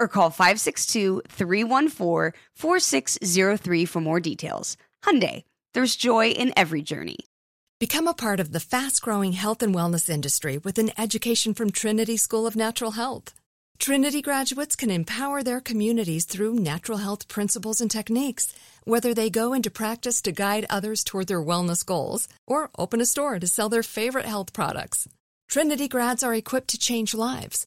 or call 562-314-4603 for more details. Hyundai, there's joy in every journey. Become a part of the fast-growing health and wellness industry with an education from Trinity School of Natural Health. Trinity graduates can empower their communities through natural health principles and techniques, whether they go into practice to guide others toward their wellness goals or open a store to sell their favorite health products. Trinity grads are equipped to change lives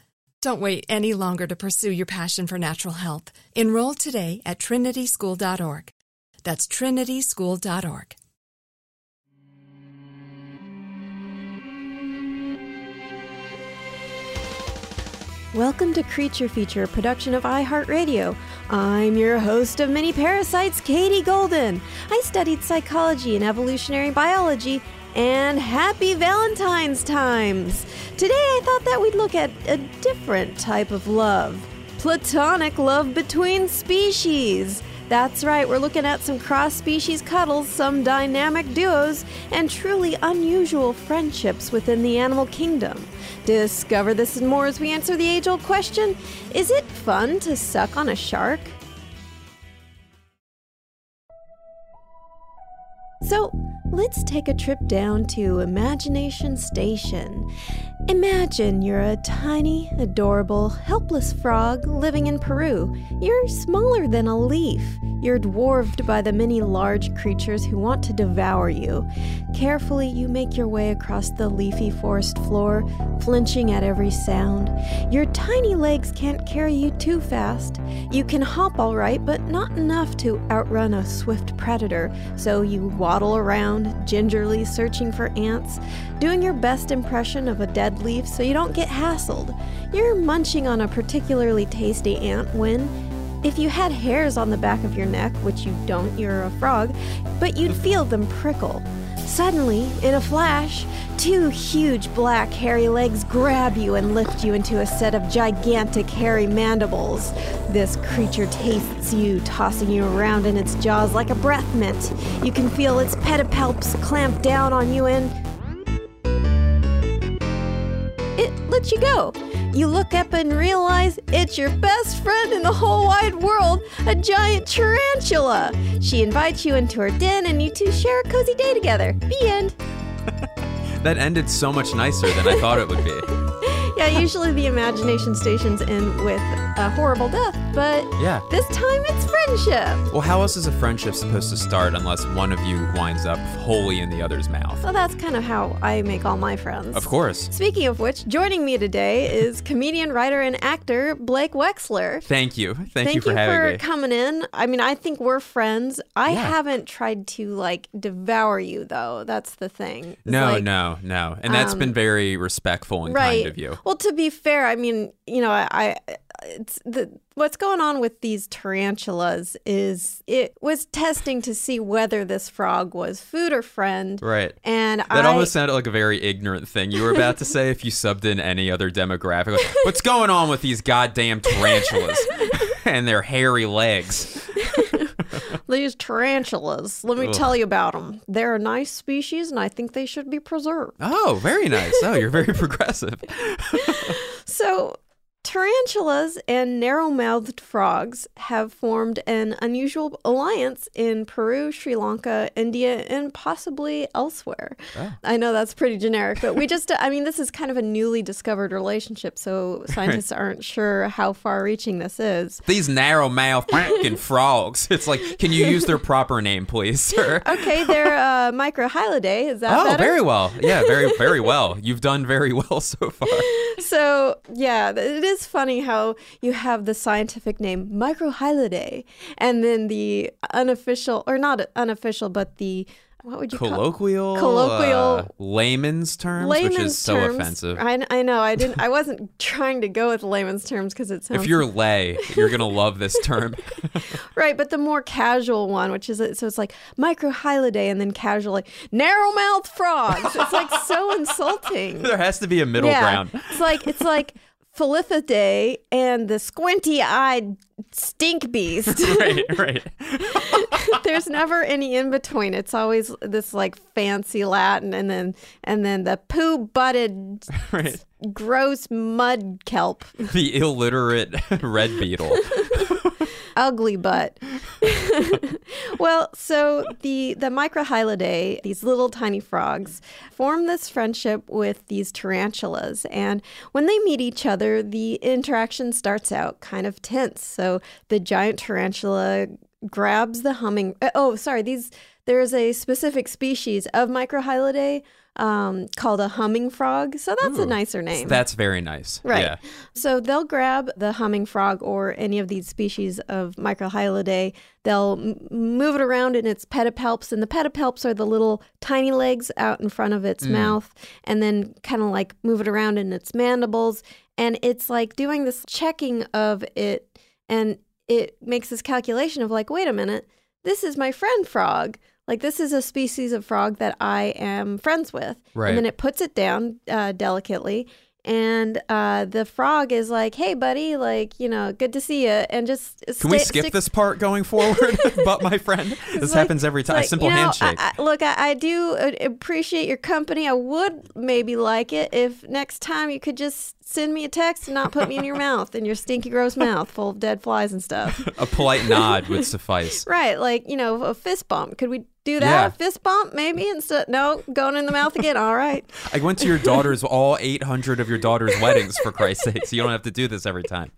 Don't wait any longer to pursue your passion for natural health. Enroll today at trinityschool.org. That's trinityschool.org. Welcome to Creature Feature, a production of iHeartRadio. I'm your host of Mini Parasites, Katie Golden. I studied psychology and evolutionary biology, and happy Valentine's times. Today I thought that we'd look at a different type of love platonic love between species. That's right, we're looking at some cross species cuddles, some dynamic duos, and truly unusual friendships within the animal kingdom. Discover this and more as we answer the age old question Is it fun to suck on a shark? So, let's take a trip down to Imagination Station. Imagine you're a tiny, adorable, helpless frog living in Peru. You're smaller than a leaf. You're dwarfed by the many large creatures who want to devour you. Carefully, you make your way across the leafy forest floor, flinching at every sound. Your tiny legs can't carry you too fast. You can hop all right, but not enough to outrun a swift predator, so you waddle around, gingerly searching for ants, doing your best impression of a dead leaf so you don't get hassled. You're munching on a particularly tasty ant when, if you had hairs on the back of your neck, which you don't, you're a frog, but you'd feel them prickle. Suddenly, in a flash, two huge black hairy legs grab you and lift you into a set of gigantic hairy mandibles. This creature tastes you, tossing you around in its jaws like a breath mint. You can feel its pedipalps clamp down on you and it lets you go. You look up and realize it's your best friend in the whole wide world, a giant tarantula. She invites you into her den and you two share a cozy day together. The end. That ended so much nicer than I thought it would be. Yeah, usually the imagination stations end with a horrible death, but Yeah. this time it's friendship. Well, how else is a friendship supposed to start unless one of you winds up wholly in the other's mouth? So that's kind of how I make all my friends. Of course. Speaking of which, joining me today is comedian, writer, and actor Blake Wexler. Thank you. Thank, you for having me. coming in. I mean, I think we're friends. I Yeah. haven't tried to like devour you though. That's the thing. It's no, like- no, no. And that's um, been very respectful and right. kind of you. Well, to be fair, I mean, you know, I, I it's the what's going on with these tarantulas is it was testing to see whether this frog was food or friend. Right. And That I, almost sounded like a very ignorant thing you were about to say if you subbed in any other demographic. Like, What's going on with these goddamn tarantulas and their hairy legs? these tarantulas. Let me Ugh. tell you about them. They're a nice species, and I think they should be preserved. Oh, very nice. Oh, you're very progressive. So, tarantulas and narrow mouthed frogs have formed an unusual alliance in Peru, Sri Lanka, India, and possibly elsewhere. Oh. I know that's pretty generic, but we just, I mean, this is kind of a newly discovered relationship, so scientists aren't sure how far reaching this is. These narrow mouthed fucking frogs. It's like, can you use their proper name, please, sir? Okay, they're uh, microhylidae. Is that Oh, better? very well. Yeah, very, very well. You've done very well so far. So, yeah, it is funny how you have the scientific name Microhylidae and then the unofficial, or not unofficial, but the, what would you call Colloquial, Colloquial- uh, layman's terms, layman's which is so terms. offensive. I, I know. I didn't. I wasn't trying to go with layman's terms because it sounds If you're lay, you're gonna love this term. right. But the more casual one, which is so it's like microhylidae and then casual like narrow mouth frogs. It's like so insulting. there has to be a middle ground. It's like it's like Philippidae and the squinty-eyed stink beast. right, right. There's never any in between. It's always this like fancy Latin, and then and then the poo-butted, Right. gross mud kelp, The illiterate red beetle. Ugly butt. well, so the the Microhylidae, these little tiny frogs, form this friendship with these tarantulas, and when they meet each other, the interaction starts out kind of tense. So the giant tarantula grabs the humming. Oh, sorry. These there's a specific species of Microhylidae um, called a humming frog. So that's a nicer name. That's very nice. Right. Yeah. So they'll grab the humming frog or any of these species of Microhylidae. They'll m- move it around in its pedipalps, and the pedipalps are the little tiny legs out in front of its mouth, and then kind of like move it around in its mandibles. And it's like doing this checking of it, and it makes this calculation of like, wait a minute, this is my friend frog. Like this is a species of frog that I am friends with. Right. And then it puts it down uh, delicately. And uh, the frog is like, "Hey, buddy, like you know, good to see you." And just Can we skip stick- this part going forward? but my friend, this like- happens every time. like, Simple you know, handshake. I, I, look, I, I do appreciate your company. I would maybe like it if next time you could just send me a text and not put me in your mouth, in your stinky, gross mouth full of dead flies and stuff. a polite nod would suffice. Right, like you know, a fist bump. Could we do that? Yeah. A fist bump, maybe instead. No, going in the mouth again. All right. I went to your daughter's, all 800 of your daughter's weddings, for Christ's sake, so you don't have to do this every time.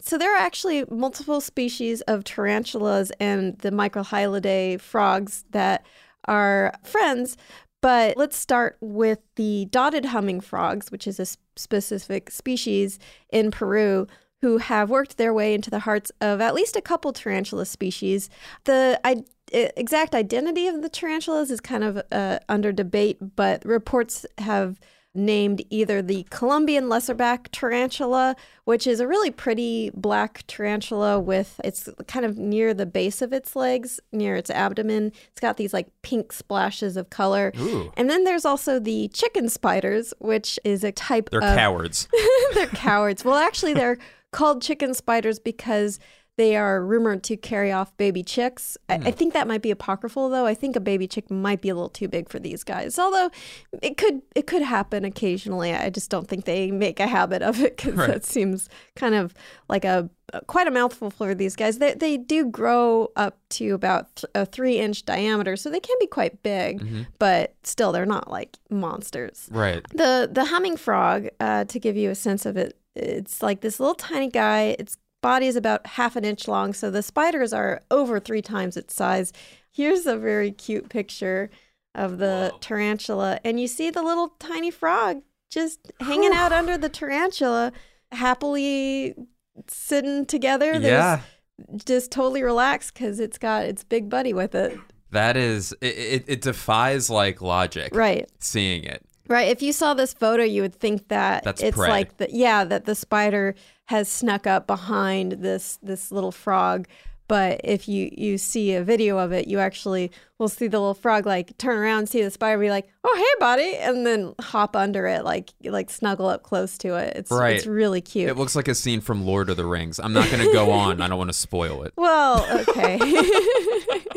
So there are actually multiple species of tarantulas and the Microhylidae frogs that are friends. But let's start with the dotted humming frogs, which is a specific species in Peru who have worked their way into the hearts of at least a couple tarantula species. The I, exact identity of the tarantulas is kind of uh, under debate, but reports have named either the Colombian lesser black tarantula, which is a really pretty black tarantula with it's kind of near the base of its legs, near its abdomen. It's got these like pink splashes of color. Ooh. And then there's also the chicken spiders, which is a type They're of cowards. they're cowards. Well, actually, they're called chicken spiders because they are rumored to carry off baby chicks. I, I think that might be apocryphal, though. I think a baby chick might be a little too big for these guys. Although it could it could happen occasionally. I just don't think they make a habit of it because Right. that seems kind of like a quite a mouthful for these guys. They they do grow up to about th- a three inch diameter, so they can be quite big, but still they're not like monsters. Right. The the humming frog, uh, to give you a sense of it, it's like this little tiny guy. Its body is about half an inch long, so the spiders are over three times its size. Here's a very cute picture of the tarantula, and you see the little tiny frog just hanging out under the tarantula, happily sitting together. Yeah. just totally relaxed because it's got its big buddy with it. That is, it, it, it defies like logic. Right. Seeing it. Right. If you saw this photo, you would think that That's it's prey. like the yeah that the spider has snuck up behind this this little frog. But if you you see a video of it, you actually will see the little frog like turn around, see the spider, be like, "Oh, hey, buddy," and then hop under it, like like snuggle up close to it. It's Right. it's really cute. It looks like a scene from Lord of the Rings. I'm not going to go on. I don't want to spoil it. Well, okay.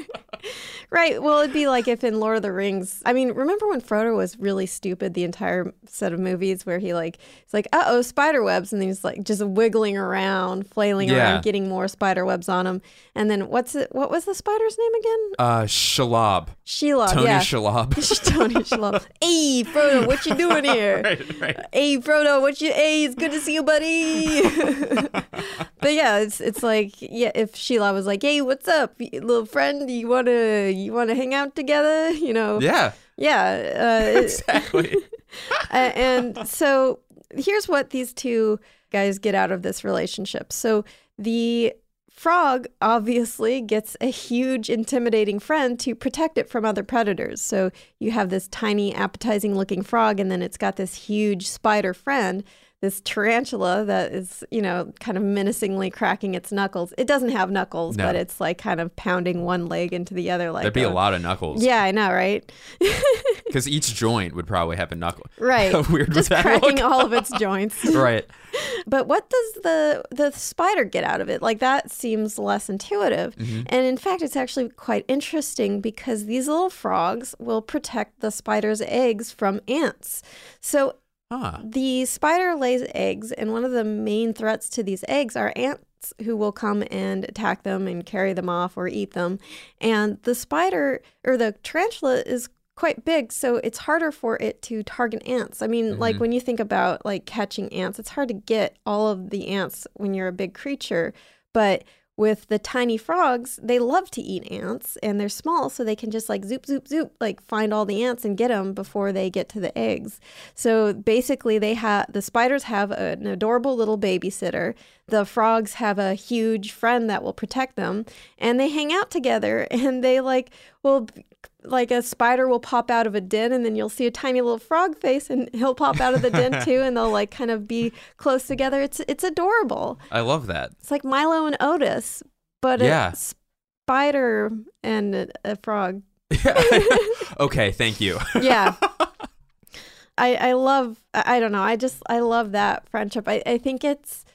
right. Well, it'd be like if in Lord of the Rings. I mean, remember when Frodo was really stupid the entire set of movies where he like he's like, "Uh oh, spider webs," and he's like just wiggling around, flailing Yeah. around, getting more spider webs on him. And then what's it? What was the spider's name again? Uh, Shelob. Sheila. Tony yeah. Shelob. Tony Shalom. Hey, Frodo, what you doing here? right, right. Hey, Frodo, what you? Hey, it's good to see you, buddy. but yeah, it's it's like yeah, if Sheila was like, "Hey, what's up, little friend? You wanna you wanna hang out together?" You know? Yeah, Yeah. Uh, exactly. uh, and so here's what these two guys get out of this relationship. So the frog obviously gets a huge, intimidating friend to protect it from other predators. So you have this tiny, appetizing looking frog, and then it's got this huge spider friend. This tarantula that is, you know, kind of menacingly cracking its knuckles. It doesn't have knuckles, No. but it's like kind of pounding one leg into the other. Like There'd be a lot of knuckles. Yeah, I know, right? Because each joint would probably have a knuckle. Right. How weird Just that cracking look? all of its joints. right. But what does the the spider get out of it? Like that seems less intuitive. Mm-hmm. And in fact, it's actually quite interesting because these little frogs will protect the spider's eggs from ants. So Huh. the spider lays eggs, and one of the main threats to these eggs are ants who will come and attack them and carry them off or eat them. And the spider or the tarantula is quite big, so it's harder for it to target ants. I mean, like mm-hmm. when you think about like catching ants, it's hard to get all of the ants when you're a big creature, but with the tiny frogs, they love to eat ants and they're small, so they can just like zoop, zoop, zoop, like find all the ants and get them before they get to the eggs. So basically, they have the spiders have an adorable little babysitter. The frogs have a huge friend that will protect them, and they hang out together. And they like will like a spider will pop out of a den, and then you'll see a tiny little frog face, and he'll pop out of the den too, and they'll like kind of be close together. It's it's adorable. I love that. It's like Milo and Otis, but Yeah. a spider and a, a frog. okay, thank you. Yeah. I I love I I don't know. I just I love that friendship. I, I think it's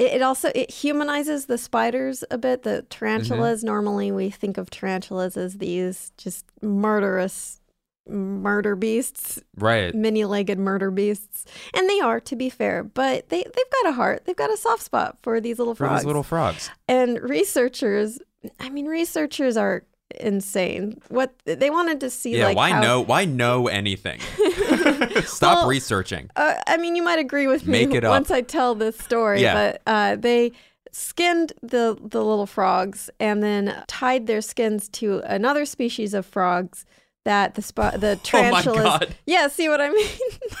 it, it also it humanizes the spiders a bit. The tarantulas mm-hmm. normally we think of tarantulas as these just murderous murder beasts, right. many-legged murder beasts. And they are to be fair, but they they've got a heart. They've got a soft spot for these little For frogs. these little frogs. And researchers, I mean, researchers are insane. What they wanted to see, Yeah, like why how, know why know anything? Stop Well, researching. Uh, I mean, you might agree with me once I tell this story, Yeah. but uh, they skinned the the little frogs and then tied their skins to another species of frogs that the sp- the tarantulas. Oh God. Yeah, see what I mean?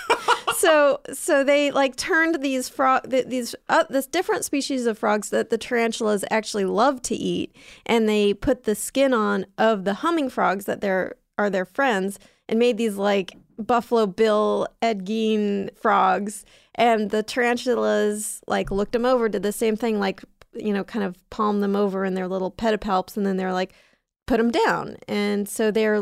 so so they like turned these frog th- these uh, this different species of frogs that the tarantulas actually love to eat, and they put the skin on of the humming frogs that they're are their friends, and made these like Buffalo Bill Ed Gein frogs, and the tarantulas like looked them over, did the same thing, like you know, kind of palm them over in their little pedipalps, and then they're like put them down. And so they're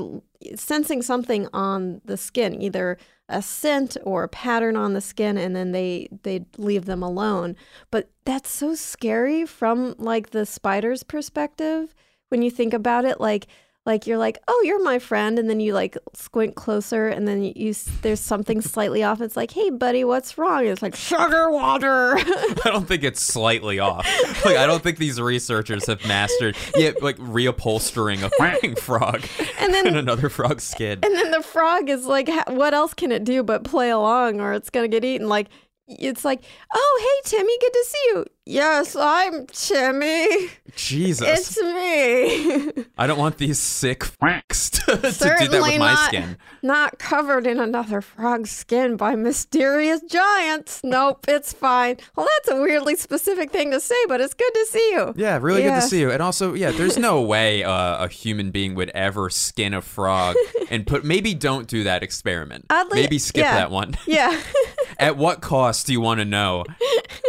sensing something on the skin, either a scent or a pattern on the skin, and then they they leave them alone. But that's so scary from like the spider's perspective when you think about it. Like like you're like, oh, you're my friend, and then you like squint closer, and then you, you there's something slightly off. It's like, hey, buddy, what's wrong? It's like sugar water. I don't think it's slightly off. Like I don't think these researchers have mastered yet like reupholstering a frog And then- another frog's skin. And then the frog is like, what else can it do but play along or it's going to get eaten? Like, it's like, oh, hey, Timmy, good to see you. Yes, I'm Timmy. Jesus. It's me. I don't want these sick fucks to, to do that with my not, skin. not covered in another frog's skin by mysterious giants. Nope, it's fine. Well, that's a weirdly specific thing to say, but it's good to see you. Yeah, really good to see you. And also, yeah, there's no way uh, a human being would ever skin a frog and put. Maybe don't do that experiment. Oddly- maybe skip yeah. that one. Yeah. At what cost do you want to know?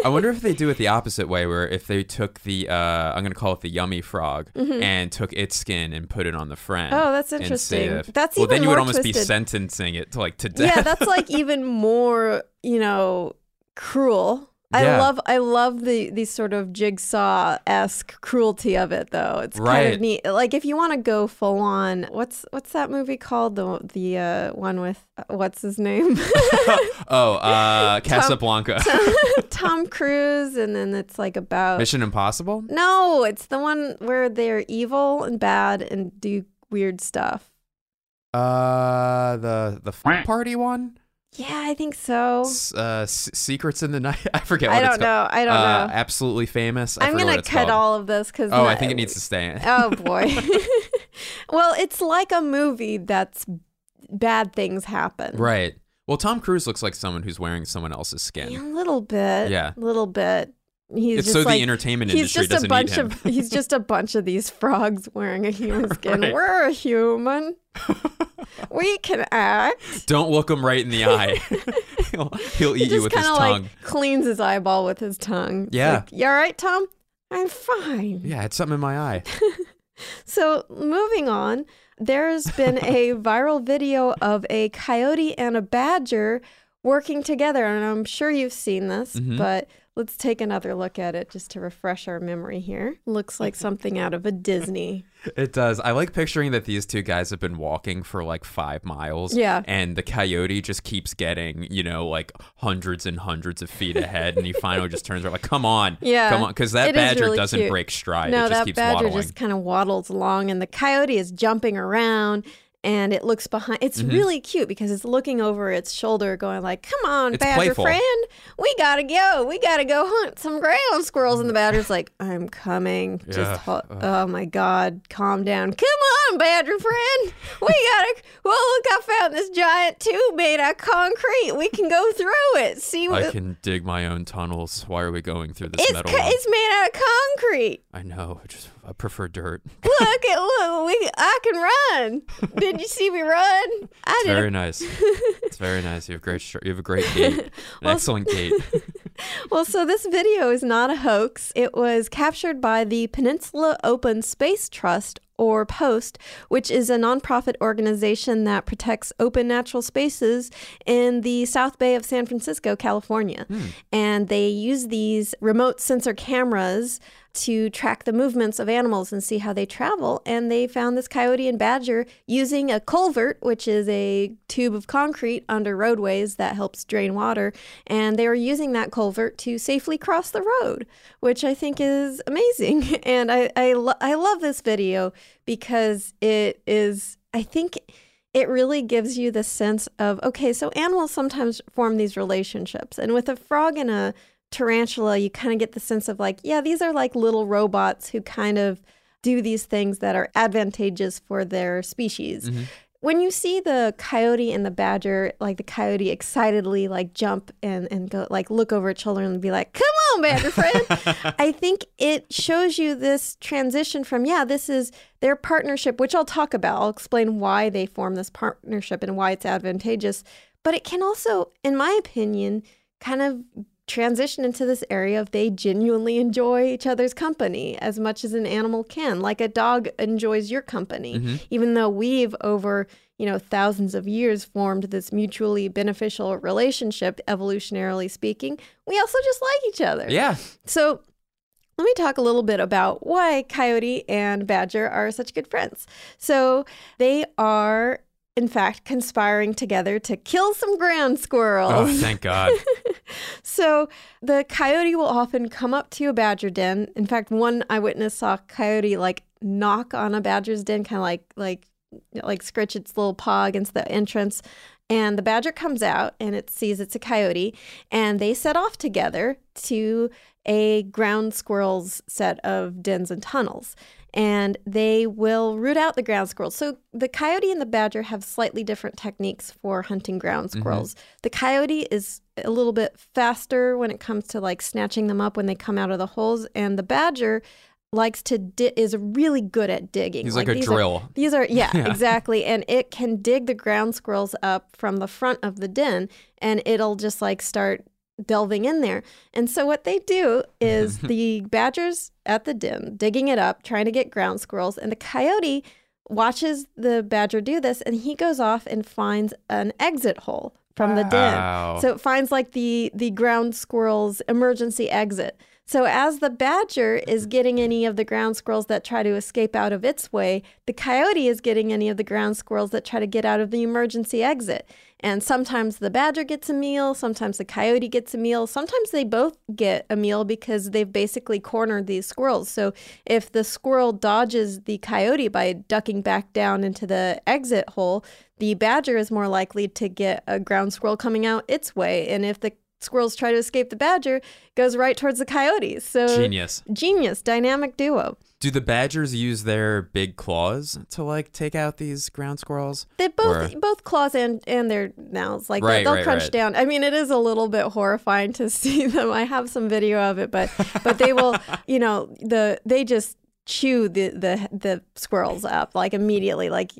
I wonder if they do it the opposite way, where if they took the, uh, I'm going to call it the yummy frog, and took its skin and put it on the friend. Mm-hmm. Oh, that's interesting. if- That's well, even then you would almost be sentencing it to like to death. yeah, that's like even more, you know, cruel. I Yeah. love I love the the sort of jigsaw esque cruelty of it though. It's kind of neat. Like if you want to go full on, what's what's that movie called? The the uh, one with uh, what's his name? oh, uh, Casablanca, Tom Cruise, and then it's like about Mission Impossible. no, it's the one where they're evil and bad and do weird stuff. Uh, the the f- party one. Yeah, I think so. Uh, S- Secrets in the Night. I forget. What I don't know. I don't uh, know. Absolutely famous. I I'm gonna cut called. all of this because Oh, I think it needs to stay in. Oh boy. well, it's like a movie that's bad things happen. Right. Well, Tom Cruise looks like someone who's wearing someone else's skin. Yeah, a little bit. Yeah. A little bit. He's so like, the entertainment he's industry just a doesn't bunch need him. of he's just a bunch of these frogs wearing a human skin. Right. We're a human. we can act. Don't look him right in the eye. he'll, he'll He eat you just with his kind of tongue. like cleans his eyeball with his tongue. Yeah. like, you all right, Tom? I'm fine. yeah, it's something in my eye. So, moving on, there's been a viral video of a coyote and a badger working together. And I'm sure you've seen this, Mhm. but let's take another look at it just to refresh our memory here. Looks like something out of a Disney. It does. I like picturing that these two guys have been walking for like five miles. Yeah. And the coyote just keeps getting, you know, like hundreds and hundreds of feet ahead. and he finally just turns around, like, come on. Yeah, Come on. Because that badger really doesn't cute. break stride. no, it just that keeps badger waddling. just kind of waddles along, and the coyote is jumping around. And it looks behind. It's Mhm. really cute because it's looking over its shoulder, going like, "Come on, It's badger playful. friend, we gotta go. We gotta go hunt some ground squirrels." And the badger's like, "I'm coming. Yeah. Just ho- oh my god, calm down. Come on, badger friend. We gotta. Well, look, I found this giant tube made out of concrete. We can go through it. See I can dig my own tunnels. Why are we going through this It's metal? one? it's made out of concrete." I know. Just I prefer dirt. look at look we I can run. Did you see me run? I It's did. very nice. It's very nice. You have great. You have a great gait. Well, excellent gait. Well, so this video is not a hoax. It was captured by the Peninsula Open Space Trust or POST, which is a nonprofit organization that protects open natural spaces in the South Bay of San Francisco, California. Hmm. And they use these remote sensor cameras to track the movements of animals and see how they travel. And they found this coyote and badger using a culvert, which is a tube of concrete under roadways that helps drain water. And they were using that culvert to safely cross the road, which I think is amazing. And I, I, lo- I love this video because it is, I think. It really gives you the sense of okay, so animals sometimes form these relationships. And with a frog and a tarantula, you kind of get the sense of like, yeah, these are like little robots who kind of do these things that are advantageous for their species. Mm-hmm. When you see the coyote and the badger, like the coyote excitedly like jump and, and go like look over its shoulder and be like, come on, badger friend. I think it shows you this transition from, yeah, this is their partnership, which I'll talk about. I'll explain why they form this partnership and why it's advantageous. But it can also, in my opinion, kind of transition into this area of they genuinely enjoy each other's company as much as an animal can like a dog enjoys your company mm-hmm. even though we've over you know thousands of years formed this mutually beneficial relationship evolutionarily speaking we also just like each other Yeah. so let me talk a little bit about why Coyote and Badger are such good friends. So they are, in fact, conspiring together to kill some ground squirrels. Oh, thank God. So the coyote will often come up to a badger den. In fact, one eyewitness saw a coyote like knock on a badger's den, kind of like like like scritch its little paw against the entrance. And the badger comes out and it sees it's a coyote, and they set off together to a ground squirrel's set of dens and tunnels. And they will root out the ground squirrels. So the coyote and the badger have slightly different techniques for hunting ground mm-hmm. squirrels. The coyote is a little bit faster when it comes to like snatching them up when they come out of the holes, and the badger likes to di- is really good at digging. He's like, a these are- drill. these are yeah, Yeah. exactly, and it can dig the ground squirrels up from the front of the den, and it'll just like start delving in there. And so what they do is the badgers at the den digging it up, trying to get ground squirrels, and the coyote watches the badger do this, and he goes off and finds an exit hole from the den. So it finds like the the ground squirrel's emergency exit. So as the badger is getting any of the ground squirrels that try to escape out of its way, the coyote is getting any of the ground squirrels that try to get out of the emergency exit. And sometimes the badger gets a meal, sometimes the coyote gets a meal, sometimes they both get a meal because they've basically cornered these squirrels. So if the squirrel dodges the coyote by ducking back down into the exit hole, the badger is more likely to get a ground squirrel coming out its way. And if the squirrels try to escape the badger, goes right towards the coyotes. So Genius. Genius, dynamic duo. Do the badgers use their big claws to like take out these ground squirrels? They both Or- both claws and and their mouths like Right, they'll right, crunch right. down. I mean, it is a little bit horrifying to see them. I have some video of it, but but they will, you know, the they just chew the the the squirrels up like immediately, like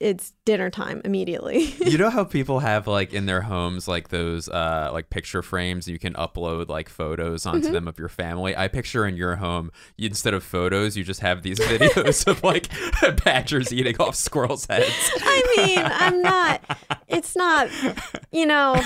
it's dinner time immediately. you know how people have like in their homes like those uh like picture frames you can upload like photos onto Mm-hmm. them of your family i picture in your home you, instead of photos you just have these videos of like badgers eating off squirrels heads I mean, I'm not. It's not. You know,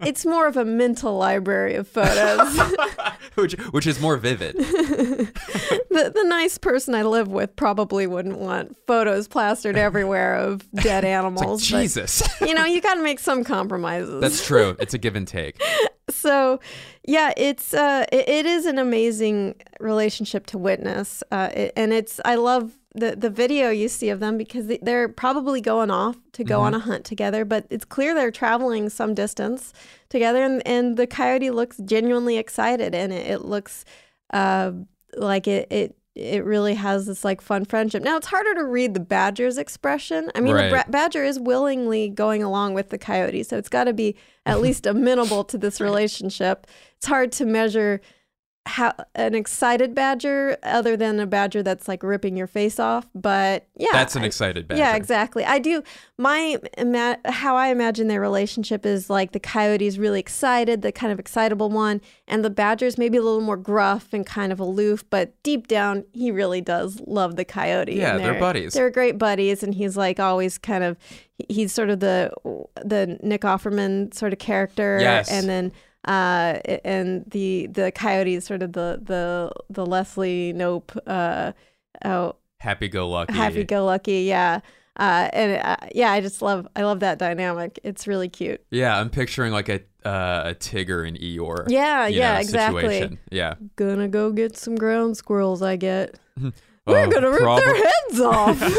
it's more of a mental library of photos. which which is more vivid the, the nice person I live with probably wouldn't want photos plastered everywhere of dead animals. but, jesus you know, you got to make some compromises. that's true it's a give and take so, yeah, it's uh, it, it is an amazing relationship to witness, uh, it, and it's I love the the video you see of them because they- they're probably going off to go on a hunt together, but it's clear they're traveling some distance together, and and the coyote looks genuinely excited, and it, it looks uh, like it it. It really has this like fun friendship. Now it's harder to read the badger's expression. I mean, the Right. bra- badger is willingly going along with the coyote, so it's got to be at least amenable to this relationship. It's hard to measure how an excited badger, other than a badger that's like ripping your face off. But yeah, that's an excited badger yeah, exactly. I do. My ima- how I imagine their relationship is like the coyote's really excited, the kind of excitable one, and the badger's maybe a little more gruff and kind of aloof. But deep down, he really does love the coyote. Yeah, and they're buddies. They're great buddies, and he's like always kind of he's sort of the the Nick Offerman sort of character. Yes. and then. Uh, and the the coyote is sort of the the the Leslie Knope uh, oh, happy-go-lucky. happy-go-lucky yeah. Uh, and uh, yeah i just love i love that dynamic. It's really cute. Yeah i'm picturing like a uh, a tigger and eeyore yeah yeah know, exactly. situation. yeah. Gonna go get some ground squirrels i get we're Uh, gonna rip prob- their heads off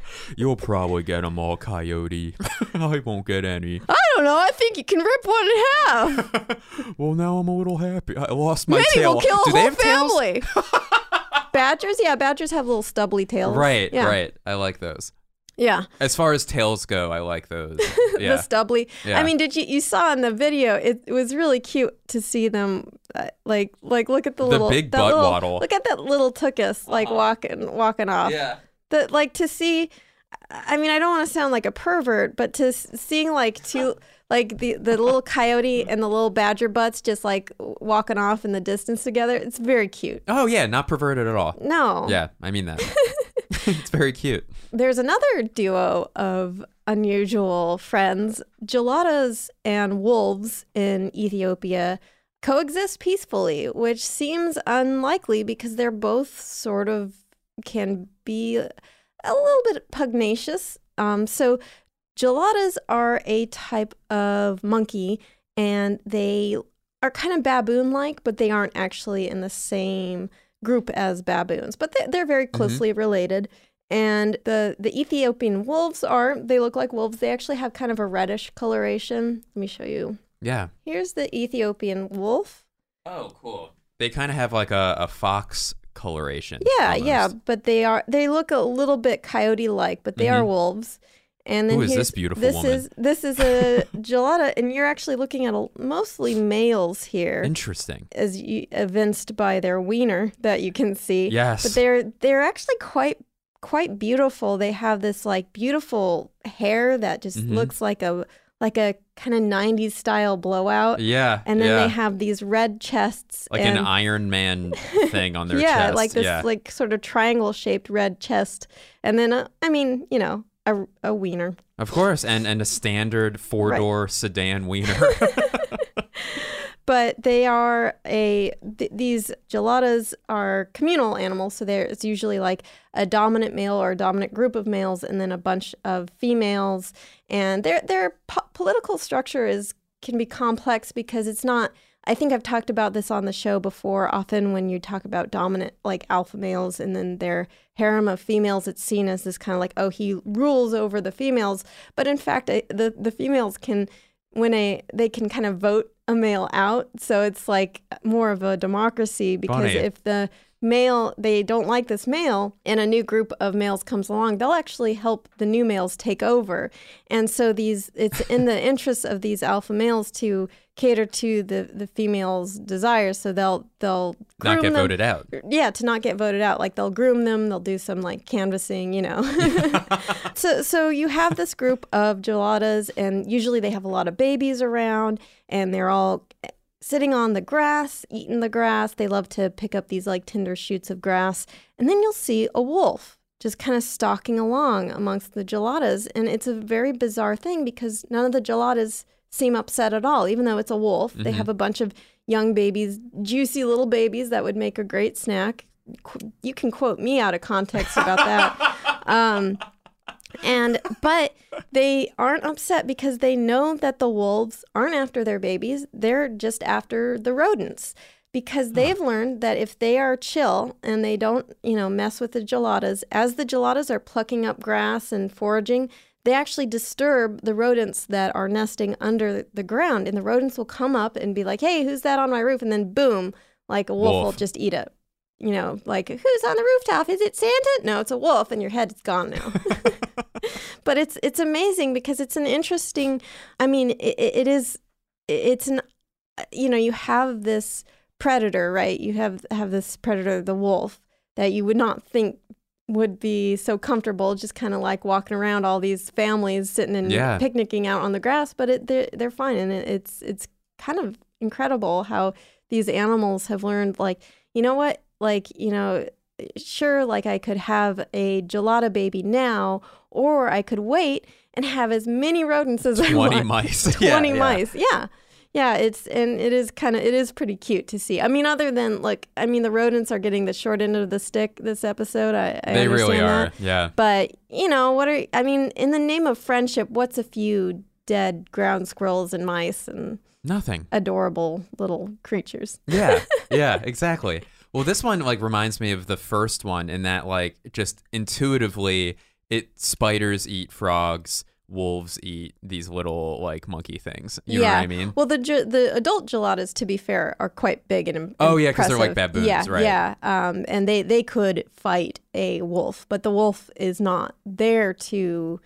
You'll probably get them all, coyote. I won't get any. i don't know i think you can rip one in half Well, now I'm a little happy. I lost my maybe tail. we'll kill Do a they whole have tails? family badgers yeah badgers have little stubbly tails Right, yeah. right. I like those. Yeah As far as tails go, I like those. Yeah. the stubbly. Yeah. I mean, did you you saw in the video? It, it was really cute to see them uh, like like look at the, The little big that butt little- waddle. Look at that little tuchus like walking walking off. yeah. The like to see. I mean, I don't want to sound like a pervert, but to seeing like two like the the little coyote and the little badger butts just like walking off in the distance together, it's very cute. Oh, yeah. Not perverted at all. No. Yeah, I mean that. it's very cute. There's another duo of unusual friends. Geladas and wolves in Ethiopia coexist peacefully, which seems unlikely because they're both sort of can be a little bit pugnacious. Um, so, geladas are a type of monkey and they are kind of baboon like, but they aren't actually in the same group as baboons, but they- they're very closely related. And the, the Ethiopian wolves are, they look like wolves. They actually have kind of a reddish coloration. Let me show you. Yeah. Here's the Ethiopian wolf. Oh, cool. They kind of have like a, a fox coloration. Yeah, yeah, but they are they look a little bit coyote like, but they are Mhm. wolves. And then Who is this beautiful this woman? is this is a gelada, and you're actually looking at a, mostly males here, Interesting. as you, evinced by their wiener that you can see. Yes. but they're they're actually quite quite beautiful. They have this like beautiful hair that just Mhm. looks like a like a kind of 90s style blowout. Yeah. And then yeah. they have these red chests like and an Iron Man thing on their chest. yeah, chest. like this yeah. like sort of triangle shaped red chest. And then uh, I mean, you know, a, a wiener. Of course, and and a standard four door sedan wiener. but they are a th- these geladas are communal animals so there's usually like a dominant male or a dominant group of males and then a bunch of females and their their po- political structure is can be complex because it's not I think I've talked about this on the show before. Often, when you talk about dominant, like alpha males, and then their harem of females, it's seen as this kind of like, oh, he rules over the females. But in fact, I- the the females can when a they can kind of vote a male out so it's like more of a democracy because if the male they don't like this male and a new group of males comes along they'll actually help the new males take over and so these it's in the interest of these alpha males to cater to the the females desires. So they'll they'll Not get them- voted out. yeah to not get voted out. Like they'll groom them. They'll do some like canvassing you know. So so you have this group of geladas and usually they have a lot of babies around and they're all eh, sitting on the grass eating the grass. They love to pick up these like tender shoots of grass. And then you'll see a wolf just kind of stalking along amongst the geladas. And it's a very bizarre thing because none of the geladas seem upset at all even though it's a wolf. They have a bunch of young babies juicy little babies that would make a great snack. Qu- you can quote me out of context about that. Um, and but they aren't upset because they know that the wolves aren't after their babies. They're just after the rodents because they've learned that if they are chill and they don't you know mess with the geladas as the geladas are plucking up grass and foraging they actually disturb the rodents that are nesting under the ground and the rodents will come up and be like hey who's that on my roof? And then boom like a wolf, will just eat it. You know like who's on the rooftop? Is it santa? No it's a wolf and your head's gone now. But it's it's amazing because it's an interesting i mean it, it is it's an you know you have this predator right? You have have this predator the wolf that you would not think would be so comfortable just kind of like walking around all these families sitting and Yeah. picnicking out on the grass but it, they're, they're fine and it, it's it's kind of incredible how these animals have learned like you know what like you know sure like i could have a gelada baby now or i could wait and have as many rodents as i 20 want mice. 20 Yeah, yeah. mice yeah yeah it's and it is kind of it is pretty cute to see i mean other than like i mean the rodents are getting the short end of the stick this episode i, I They really are. that. Yeah. but you know what are i mean in the name of friendship what's a few dead ground squirrels and mice and Nothing. adorable little creatures Yeah, yeah, exactly. Well, this one like reminds me of the first one in that like just intuitively it spiders eat frogs, wolves eat these little like monkey things. You know what I mean? Well, the the adult geladas, to be fair, are quite big and im- Oh, yeah, 'cause they're like baboons, yeah, right. Yeah, um, and they they could fight a wolf, but the wolf is not there to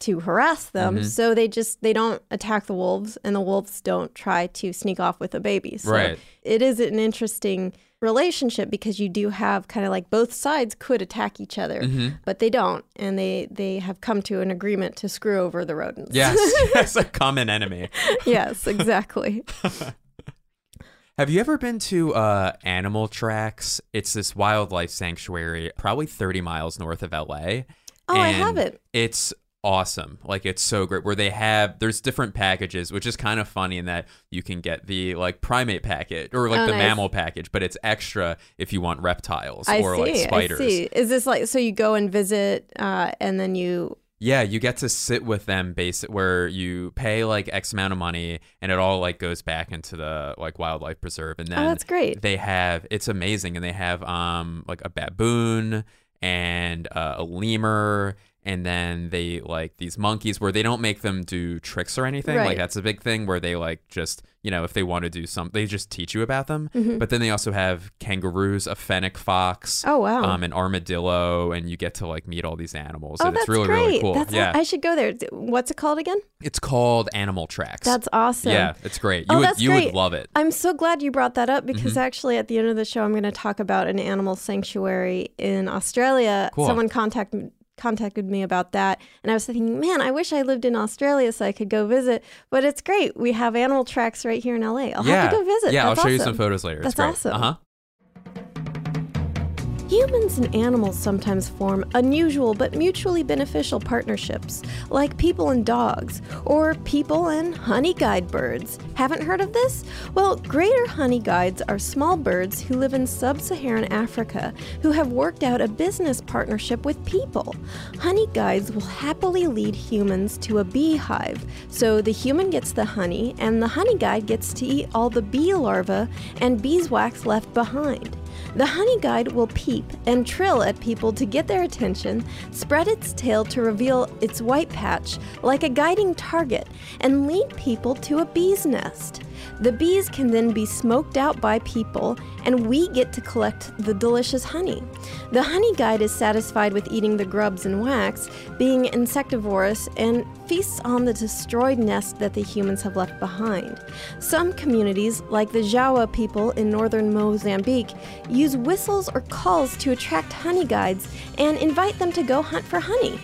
to harass them. Mhm. So they just they don't attack the wolves, and the wolves don't try to sneak off with the baby. So Right. It is an interesting relationship because you do have kind of like both sides could attack each other, Mhm. but they don't, and they they have come to an agreement to screw over the rodents. Yes, yes, a common enemy. yes, exactly. Have you ever been to uh, Animal Tracks? It's this wildlife sanctuary, probably 30 miles north of LA. Oh, I haven't. It's awesome. Like it's so great. Where they have there's different packages, which is kind of funny in that you can get the like primate package or like Oh, the nice. mammal package, but it's extra if you want reptiles I or see. like spiders. I see. Is this like so you go and visit, uh, and then you? Yeah, you get to sit with them base where you pay like X amount of money and it all like goes back into the like wildlife preserve and then Oh, that's great. they have it's amazing and they have um like a baboon and uh, a lemur and then they like these monkeys where they don't make them do tricks or anything. Right. Like that's a big thing where they like just you know if they want to do something, they just teach you about them. Mm-hmm. But then they also have kangaroos, a fennec fox, Oh, wow. um, an armadillo, and you get to like meet all these animals, Oh, and that's it's really great. really cool. That's yeah, I should go there. What's it called again? it's called Animal Tracks. That's awesome. yeah, it's great. Oh, would that's you great. would love it. I'm so glad you brought that up because Mm-hmm. actually at the end of the show I'm going to talk about an animal sanctuary in Australia. Cool. Someone contacted contacted me about that and I was thinking, "Man, I wish I lived in Australia so I could go visit." But it's great. We have animal tracks right here in LA. I'll yeah, have to go visit. yeah, That's I'll show you some photos later. That's awesome. Uh huh. Humans and animals sometimes form unusual but mutually beneficial partnerships, like people and dogs, or people and honey guide birds. Haven't heard of this? Well, greater honey guides are small birds who live in sub Saharan Africa who have worked out a business partnership with people. Honey guides will happily lead humans to a beehive, so the human gets the honey, and the honey guide gets to eat all the bee larvae and beeswax left behind. The honey guide will peep and trill at people to get their attention, spread its tail to reveal its white patch like a guiding target, and lead people to a bee's nest. The bees can then be smoked out by people, and we get to collect the delicious honey. The honey guide is satisfied with eating the grubs and wax, being insectivorous, and feasts on the destroyed nest that the humans have left behind. Some communities, like the Jawa people in northern Mozambique, use whistles or calls to attract honey guides and invite them to go hunt for honey.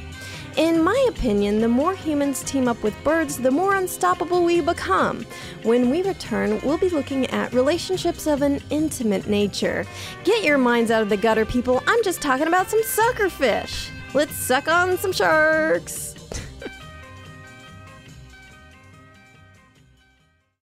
In my opinion, the more humans team up with birds, the more unstoppable we become. When we return, we'll be looking at relationships of an intimate nature. Get your minds out of the gutter, people. I'm just talking about some sucker fish. Let's suck on some sharks.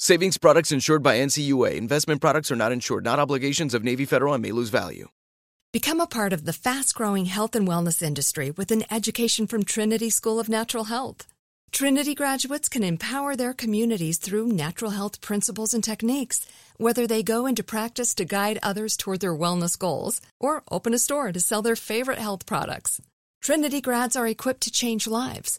Savings products insured by NCUA. Investment products are not insured, not obligations of Navy Federal and may lose value. Become a part of the fast growing health and wellness industry with an education from Trinity School of Natural Health. Trinity graduates can empower their communities through natural health principles and techniques, whether they go into practice to guide others toward their wellness goals or open a store to sell their favorite health products. Trinity grads are equipped to change lives.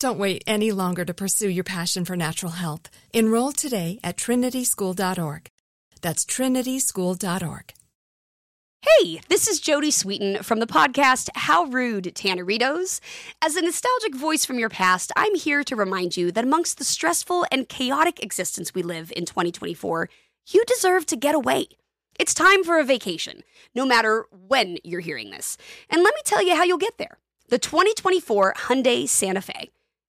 Don't wait any longer to pursue your passion for natural health. Enroll today at trinityschool.org. That's trinityschool.org. Hey, this is Jodie Sweetin from the podcast How Rude Tanneritos. As a nostalgic voice from your past, I'm here to remind you that amongst the stressful and chaotic existence we live in 2024, you deserve to get away. It's time for a vacation, no matter when you're hearing this. And let me tell you how you'll get there. The 2024 Hyundai Santa Fe.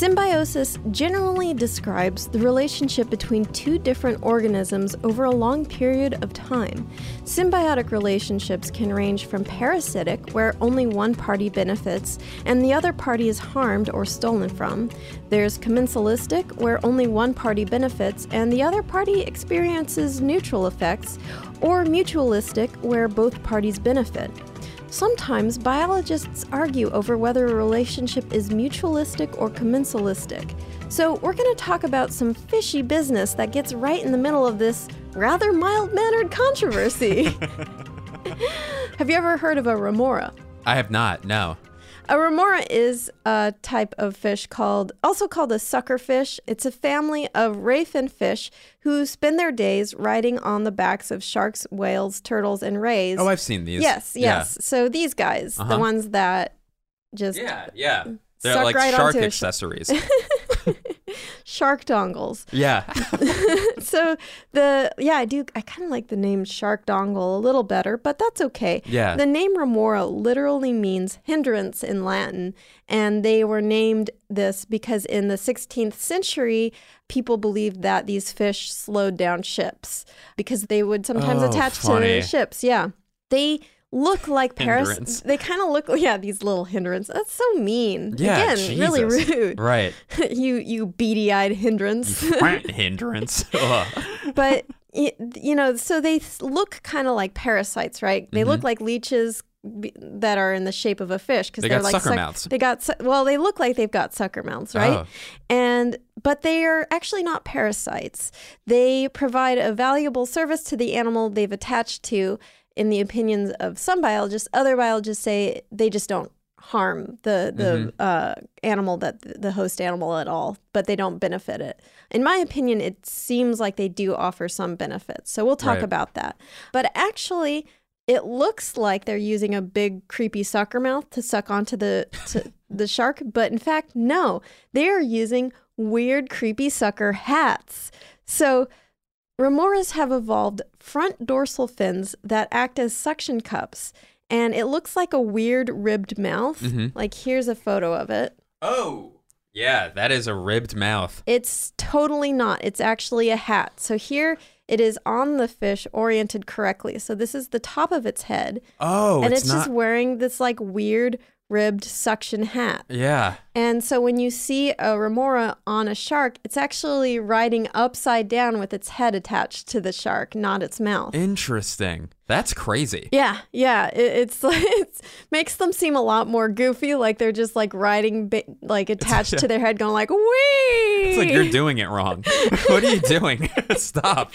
Symbiosis generally describes the relationship between two different organisms over a long period of time. Symbiotic relationships can range from parasitic, where only one party benefits and the other party is harmed or stolen from. There's commensalistic, where only one party benefits and the other party experiences neutral effects, or mutualistic, where both parties benefit. Sometimes biologists argue over whether a relationship is mutualistic or commensalistic. So, we're going to talk about some fishy business that gets right in the middle of this rather mild mannered controversy. Have you ever heard of a remora? I have not. No. A remora is a type of fish called, also called a sucker fish. It's a family of rayfin fish who spend their days riding on the backs of sharks, whales, turtles, and rays. Oh, I've seen these. yes, yes. So these guys, the Uh-huh. ones that just Yeah. Yeah. Yeah. They're Suck like right shark onto sh- accessories. shark dongles. yeah. so the yeah, I do. I kind of like the name shark dongle a little better, but that's okay. Yeah. The name remora literally means hindrance in Latin, and they were named this because in the 16th century, people believed that these fish slowed down ships because they would sometimes Oh, attach funny. to ships. Yeah, they look like Hindrance. parasites. They kind of look yeah, these little hindrance. That's so mean. Yeah. Again, really rude. Right. you you beady-eyed hindrance. Hindrance. But you know, so they look kind of like parasites, right? They look like leeches that are in the shape of a fish because Mm-hmm. They are got like sucker mouths. They got su- well, they look like they've got sucker mouths, right? Oh. And but they are actually not parasites. They provide a valuable service to the animal they've attached to. In the opinions of some biologists, other biologists say they just don't harm the the Mm-hmm. uh, animal that the host animal at all, but they don't benefit it. In my opinion, it seems like they do offer some benefits. So we'll talk Right. about that. But actually, it looks like they're using a big creepy sucker mouth to suck onto the to the shark, but in fact, no. They are using weird creepy sucker hats. So Remoras have evolved front dorsal fins that act as suction cups, and it looks like a weird ribbed mouth. Mhm. Like here's a photo of it. Oh. Yeah, that is a ribbed mouth. It's totally not. It's actually a hat. So here it is on the fish oriented correctly. So this is the top of its head, Oh, and it's, just wearing this like weird ribbed suction hat. yeah. And so when you see a remora on a shark, it's actually riding upside down with its head attached to the shark, not its mouth. Interesting. That's crazy. Yeah, yeah, it, it's like it makes them seem a lot more goofy, like they're just like riding, ba- like attached to their head, going like "wee." It's like you're doing it wrong. what are you doing? Stop.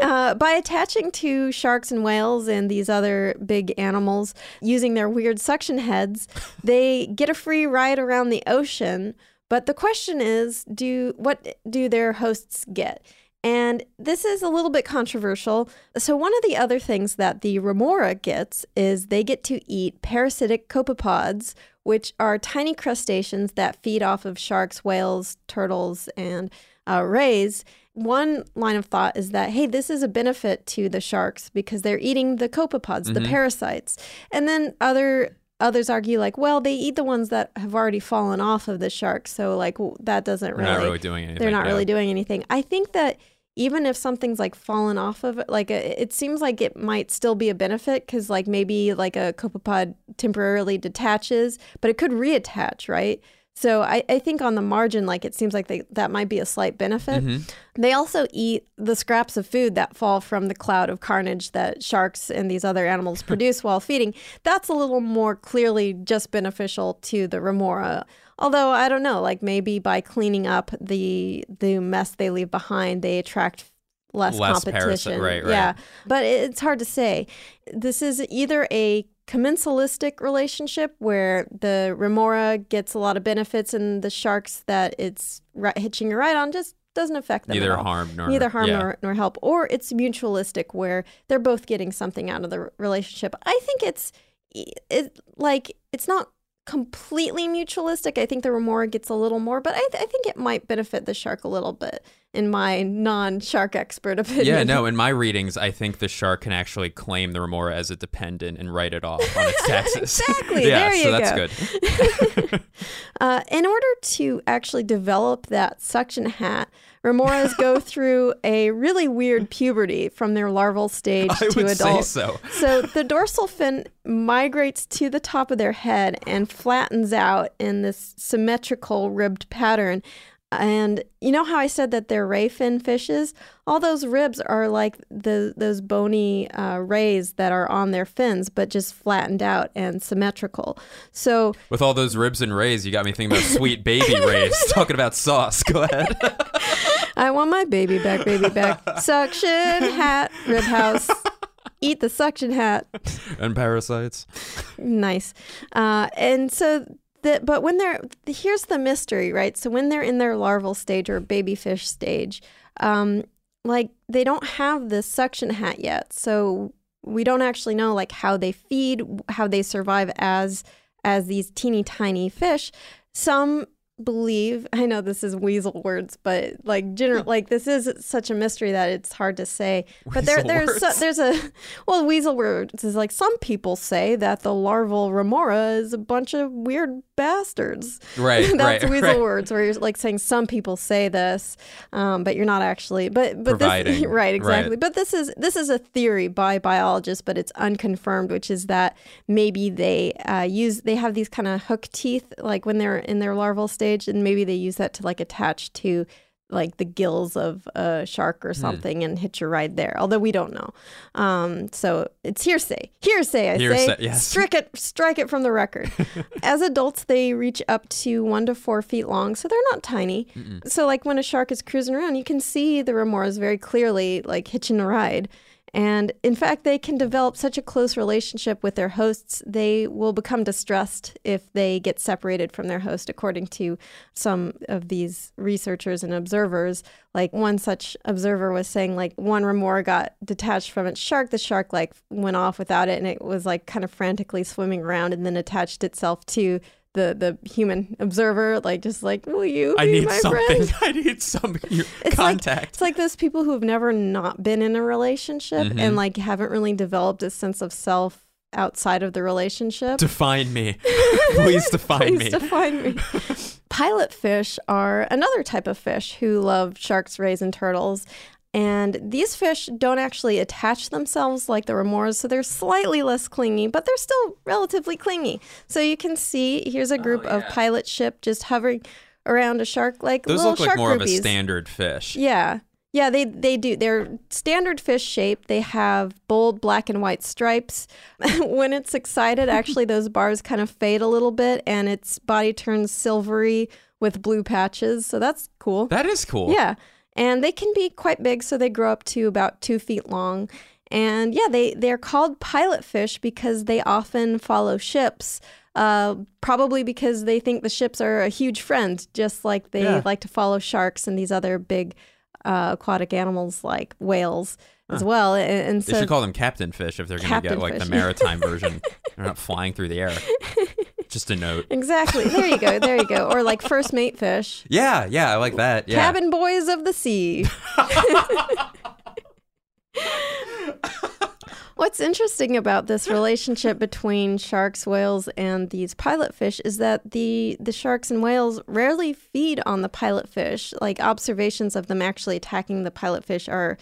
Uh, by attaching to sharks and whales and these other big animals using their weird suction heads, they get a free ride around the ocean. But the question is, do what do their hosts get? And this is a little bit controversial. So, one of the other things that the remora gets is they get to eat parasitic copepods, which are tiny crustaceans that feed off of sharks, whales, turtles, and uh, rays. One line of thought is that, hey, this is a benefit to the sharks because they're eating the copepods, the mm-hmm. parasites. And then other others argue like, well, they eat the ones that have already fallen off of the shark, so like w- that doesn't really not really doing anything. they're not yeah. really doing anything. I think that even if something's like fallen off of it, like a, it seems like it might still be a benefit because like maybe like a copepod temporarily detaches, but it could reattach, right? So I, I think on the margin, like it seems like they, that might be a slight benefit. Mm-hmm. They also eat the scraps of food that fall from the cloud of carnage that sharks and these other animals produce while feeding. That's a little more clearly just beneficial to the remora. Although I don't know, like maybe by cleaning up the the mess they leave behind, they attract less, Less competition. parasite- right, right. Yeah, but it's hard to say. This is either a commensalistic relationship where the remora gets a lot of benefits and the sharks that it's hitching a ride on just doesn't affect them. at Neither all. harm nor neither harm yeah. nor, nor help, or it's mutualistic where they're both getting something out of the relationship. I think it's it like it's not completely mutualistic. I think the remora gets a little more, but I, th- I think it might benefit the shark a little bit. In my non-shark expert opinion. Yeah, no, in my readings, I think the shark can actually claim the remora as a dependent and write it off on its taxes. Exactly. yeah, There you so that's go. good. Uh, in order to actually develop that suction hat, remoras go through a really weird puberty from their larval stage I to would adult. say so. So the dorsal fin migrates to the top of their head and flattens out in this symmetrical ribbed pattern. And you know how I said that they're ray fin fishes? All those ribs are like the those bony uh, rays that are on their fins, but just flattened out and symmetrical. So With all those ribs and rays, you got me thinking about Sweet Baby Ray's. Talking about sauce. Go ahead. I want my baby back, baby back. Suction hat, rib house. Eat the suction hat. and parasites. Nice. Uh, and so, the, but when they're, here's the mystery, right? So when they're in their larval stage or baby fish stage, um, like they don't have this suction hat yet. So we don't actually know like how they feed, how they survive as as these teeny tiny fish. Some believe i know this is weasel words but like general like this is such a mystery that it's hard to say. But there Weasel there's so, there's a well weasel words is like some people say that the larval remora is a bunch of weird bastards. Right, that's right, weasel right. words where you're like saying some people say this um, but you're not actually but but this right exactly. Right. but this is this is a theory by biologists but it's unconfirmed which is that maybe they uh, use they have these kind of hook teeth like when they're in their larval stage and maybe they use that to like attach to like the gills of a shark Hmm. or something and hitch a ride there although we don't know. Um, so it's hearsay. Hearsay i Hearsay, say yes. strike it strike it from the record. As adults they reach up to one to four feet long so they're not tiny. So like when a shark is cruising around you can see the remoras very clearly like hitching a ride and in fact, they can develop such a close relationship with their hosts, they will become distressed if they get separated from their host, according to some of these researchers and observers. Like one such observer was saying, like one remora got detached from its shark. The shark like went off without it, and it was like kind of frantically swimming around, and then attached itself to the the human observer, like just like, will you I be need my something. friend? I need some It's like contact. it's like those people who have never not been in a relationship Mm-hmm. and like haven't really developed a sense of self outside of the relationship. define me. Please define Please me. define me. Pilot fish are another type of fish who love sharks, rays, and turtles. And these fish don't actually attach themselves like the remoras, so they're slightly less clingy, but they're still relatively clingy. So you can see here's a group oh, of pilot ship just hovering around a shark like Those little look like shark more of a standard fish. Yeah. Yeah, they they do. They're standard fish shape. They have bold black and white stripes. when it's excited, actually those bars kind of fade a little bit and its body turns silvery with blue patches. So that's cool. That is cool. Yeah. And they can be quite big, so they grow up to about two feet long. And yeah, they, they're called pilot fish because they often follow ships, uh, probably because they think the ships are a huge friend, just like they Yeah. like to follow sharks and these other big uh, aquatic animals like whales as well. And, and They should call them captain fish if they're going to get like the maritime version. They're not flying through the air. Just a note. exactly. There you go. There you go. Or like first mate fish. Yeah, yeah, I like that. Yeah. Cabin boys of the sea. What's interesting about this relationship between sharks, whales, and these pilot fish is that the the sharks and whales rarely feed on the pilot fish. Like observations of them actually attacking the pilot fish are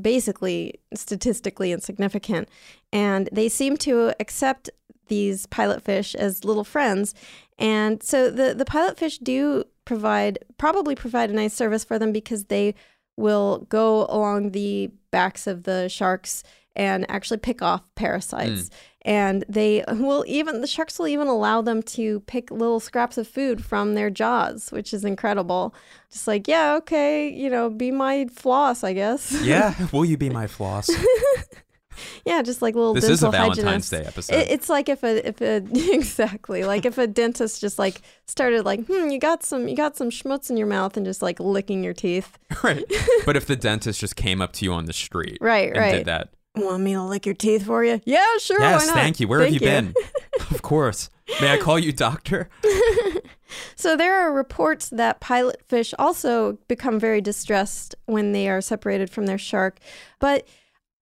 basically statistically insignificant, and they seem to accept these pilot fish as little friends. And so the the pilot fish do provide probably provide a nice service for them because they will go along the backs of the sharks and actually pick off parasites. Hmm. And they will even, the sharks will even allow them to pick little scraps of food from their jaws, which is incredible. Just like, yeah, okay, you know, be my floss, I guess. Yeah, will you be my floss? yeah, just like little This dental is a Valentine's. Day episode. It, it's like if a if a exactly like if a dentist just like started like hmm you got some you got some schmutz in your mouth and just like licking your teeth right. But if the dentist just came up to you on the street Right, and right. did that. want me to lick your teeth for you yeah sure yes, thank you. Where have Thank you been? of course. May I call you doctor? So there are reports that pilot fish also become very distressed when they are separated from their shark. But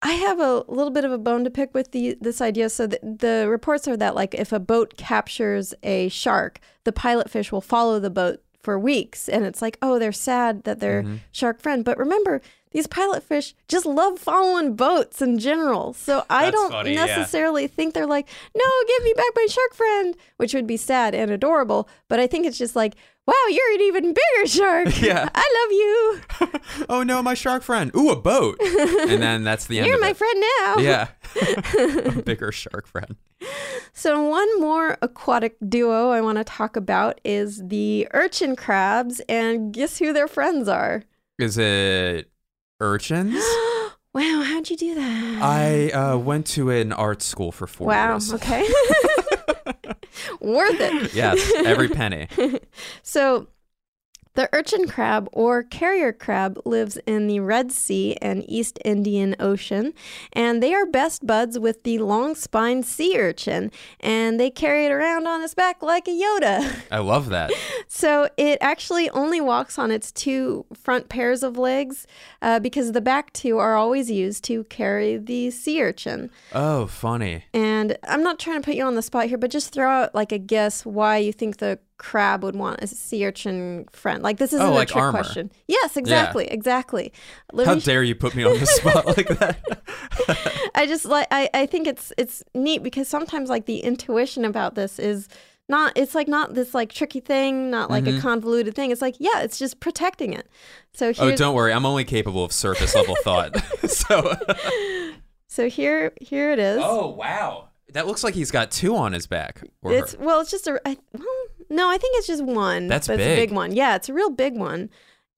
I have a little bit of a bone to pick with the this idea. So the, the reports are that like if a boat captures a shark, the pilot fish will follow the boat for weeks and it's like, "Oh, they're sad that their Mm-hmm. shark friend." But remember, these pilot fish just love following boats in general. So I That's don't funny, yeah. necessarily think they're like, no, give me back my shark friend, which would be sad and adorable. But I think it's just like, wow, you're an even bigger shark. Yeah. I love you. oh no, my shark friend. Ooh, a boat. And then that's the end You're my it. friend now. Yeah. a bigger shark friend. So, one more aquatic duo I want to talk about is the urchin crabs. And guess who their friends are? Is it urchins? wow, how'd you do that? I uh, went to an art school for four wow. years. Okay. Worth it. Yes, every penny. So, the urchin crab or carrier crab lives in the Red Sea and East Indian Ocean, and they are best buds with the long spined sea urchin, and they carry it around on its back like a Yoda. I love that. So it actually only walks on its two front pairs of legs uh, because the back two are always used to carry the sea urchin. Oh, funny. And I'm not trying to put you on the spot here, but just throw out like a guess why you think the crab would want a sea urchin friend. Like this isn't Oh, a like trick armor. question. Yes, exactly, exactly. Let How me- dare you put me on the spot like that? I just like I, I think it's it's neat because sometimes like the intuition about this is not it's like not this like tricky thing, not like a mm-hmm. convoluted thing. It's like, yeah, it's just protecting it. So oh, don't worry. I'm only capable of surface level thought. so. so here here it is. Oh wow, that looks like he's got two on his back. Or It's her. well, it's just a. I, well, no, I think it's just one. That's but It's a big. big one. Yeah, it's a real big one.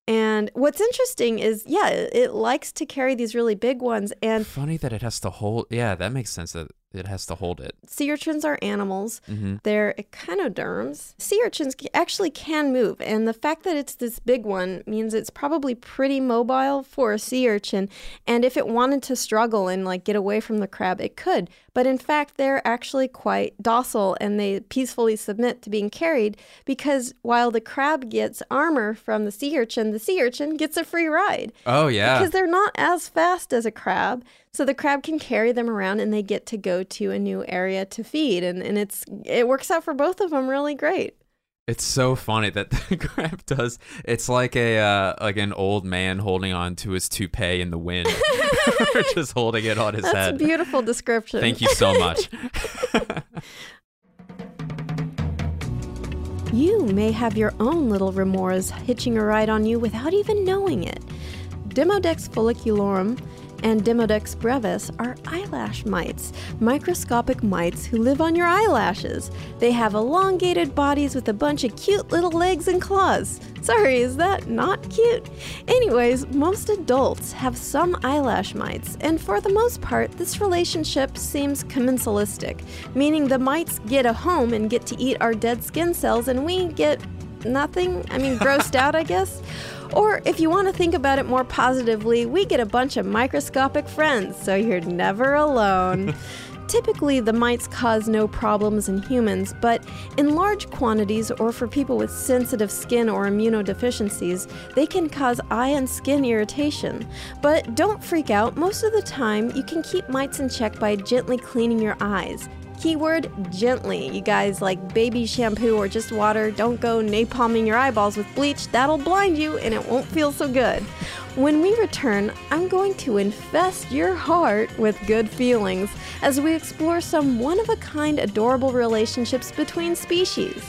And what's interesting is, yeah, it, it likes to carry these really big ones. And funny that it has to hold. Yeah, that makes sense that it has to hold it. sea urchins are animals. hmm They're echinoderms. Sea urchins actually can move, and the fact that it's this big one means it's probably pretty mobile for a sea urchin. And if it wanted to struggle and like get away from the crab, it could. But in fact, they're actually quite docile and they peacefully submit to being carried because while the crab gets armor from the sea urchin, the sea urchin gets a free ride Oh yeah. because they're not as fast as a crab. So the crab can carry them around and they get to go to a new area to feed and, and it's it works out for both of them really great. It's so funny that the crab does. It's like a uh, like an old man holding on to his toupee in the wind, just holding it on his head. That's a head. beautiful description. Thank you so much. You may have your own little remoras hitching a ride on you without even knowing it. Demodex folliculorum and Demodex brevis are eyelash mites, microscopic mites who live on your eyelashes. They have elongated bodies with a bunch of cute little legs and claws. Sorry, is that not cute? Anyways, most adults have some eyelash mites, and for the most part, this relationship seems commensalistic, meaning the mites get a home and get to eat our dead skin cells, and we get nothing. I mean, grossed out, I guess. Or if you want to think about it more positively, we get a bunch of microscopic friends, so you're never alone. Typically, the mites cause no problems in humans, but in large quantities or for people with sensitive skin or immunodeficiencies, they can cause eye and skin irritation. But don't freak out, most of the time, you can keep mites in check by gently cleaning your eyes. Keyword gently. You guys like baby shampoo or just water. Don't go napalming your eyeballs with bleach. That'll blind you and it won't feel so good. When we return, I'm going to infest your heart with good feelings as we explore some one of a kind adorable relationships between species.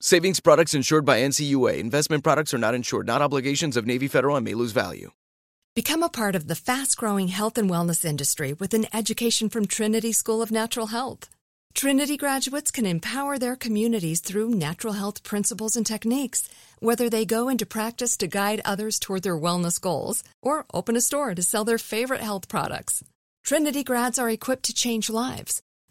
Savings products insured by NCUA. Investment products are not insured, not obligations of Navy Federal and may lose value. Become a part of the fast growing health and wellness industry with an education from Trinity School of Natural Health. Trinity graduates can empower their communities through natural health principles and techniques, whether they go into practice to guide others toward their wellness goals or open a store to sell their favorite health products. Trinity grads are equipped to change lives.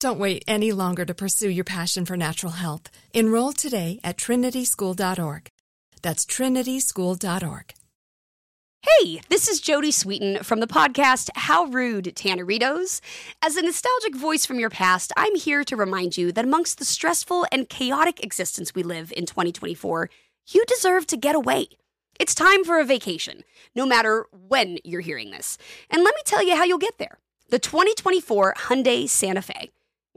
Don't wait any longer to pursue your passion for natural health. Enroll today at trinityschool.org. That's trinityschool.org. Hey, this is Jodie Sweetin from the podcast How Rude Tanneritos. As a nostalgic voice from your past, I'm here to remind you that amongst the stressful and chaotic existence we live in 2024, you deserve to get away. It's time for a vacation, no matter when you're hearing this. And let me tell you how you'll get there. The 2024 Hyundai Santa Fe.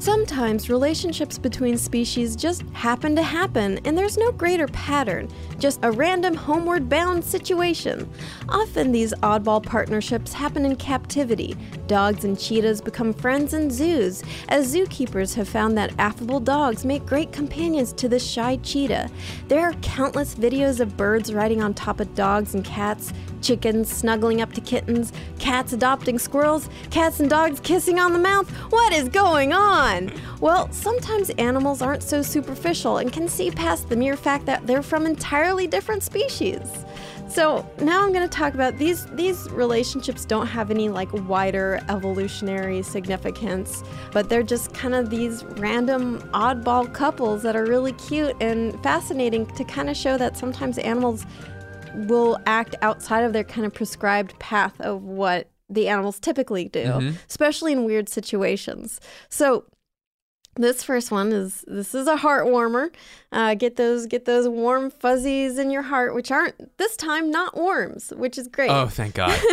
Sometimes relationships between species just happen to happen, and there's no greater pattern, just a random homeward bound situation. Often these oddball partnerships happen in captivity. Dogs and cheetahs become friends in zoos, as zookeepers have found that affable dogs make great companions to the shy cheetah. There are countless videos of birds riding on top of dogs and cats, chickens snuggling up to kittens, cats adopting squirrels, cats and dogs kissing on the mouth. What is going on? Well, sometimes animals aren't so superficial and can see past the mere fact that they're from entirely different species. So now I'm going to talk about these these relationships don't have any like wider evolutionary significance, but they're just kind of these random oddball couples that are really cute and fascinating to kind of show that sometimes animals will act outside of their kind of prescribed path of what the animals typically do, mm-hmm. especially in weird situations. So this first one is this is a heart warmer. Uh, get those get those warm fuzzies in your heart, which aren't this time not worms, which is great. Oh, thank God.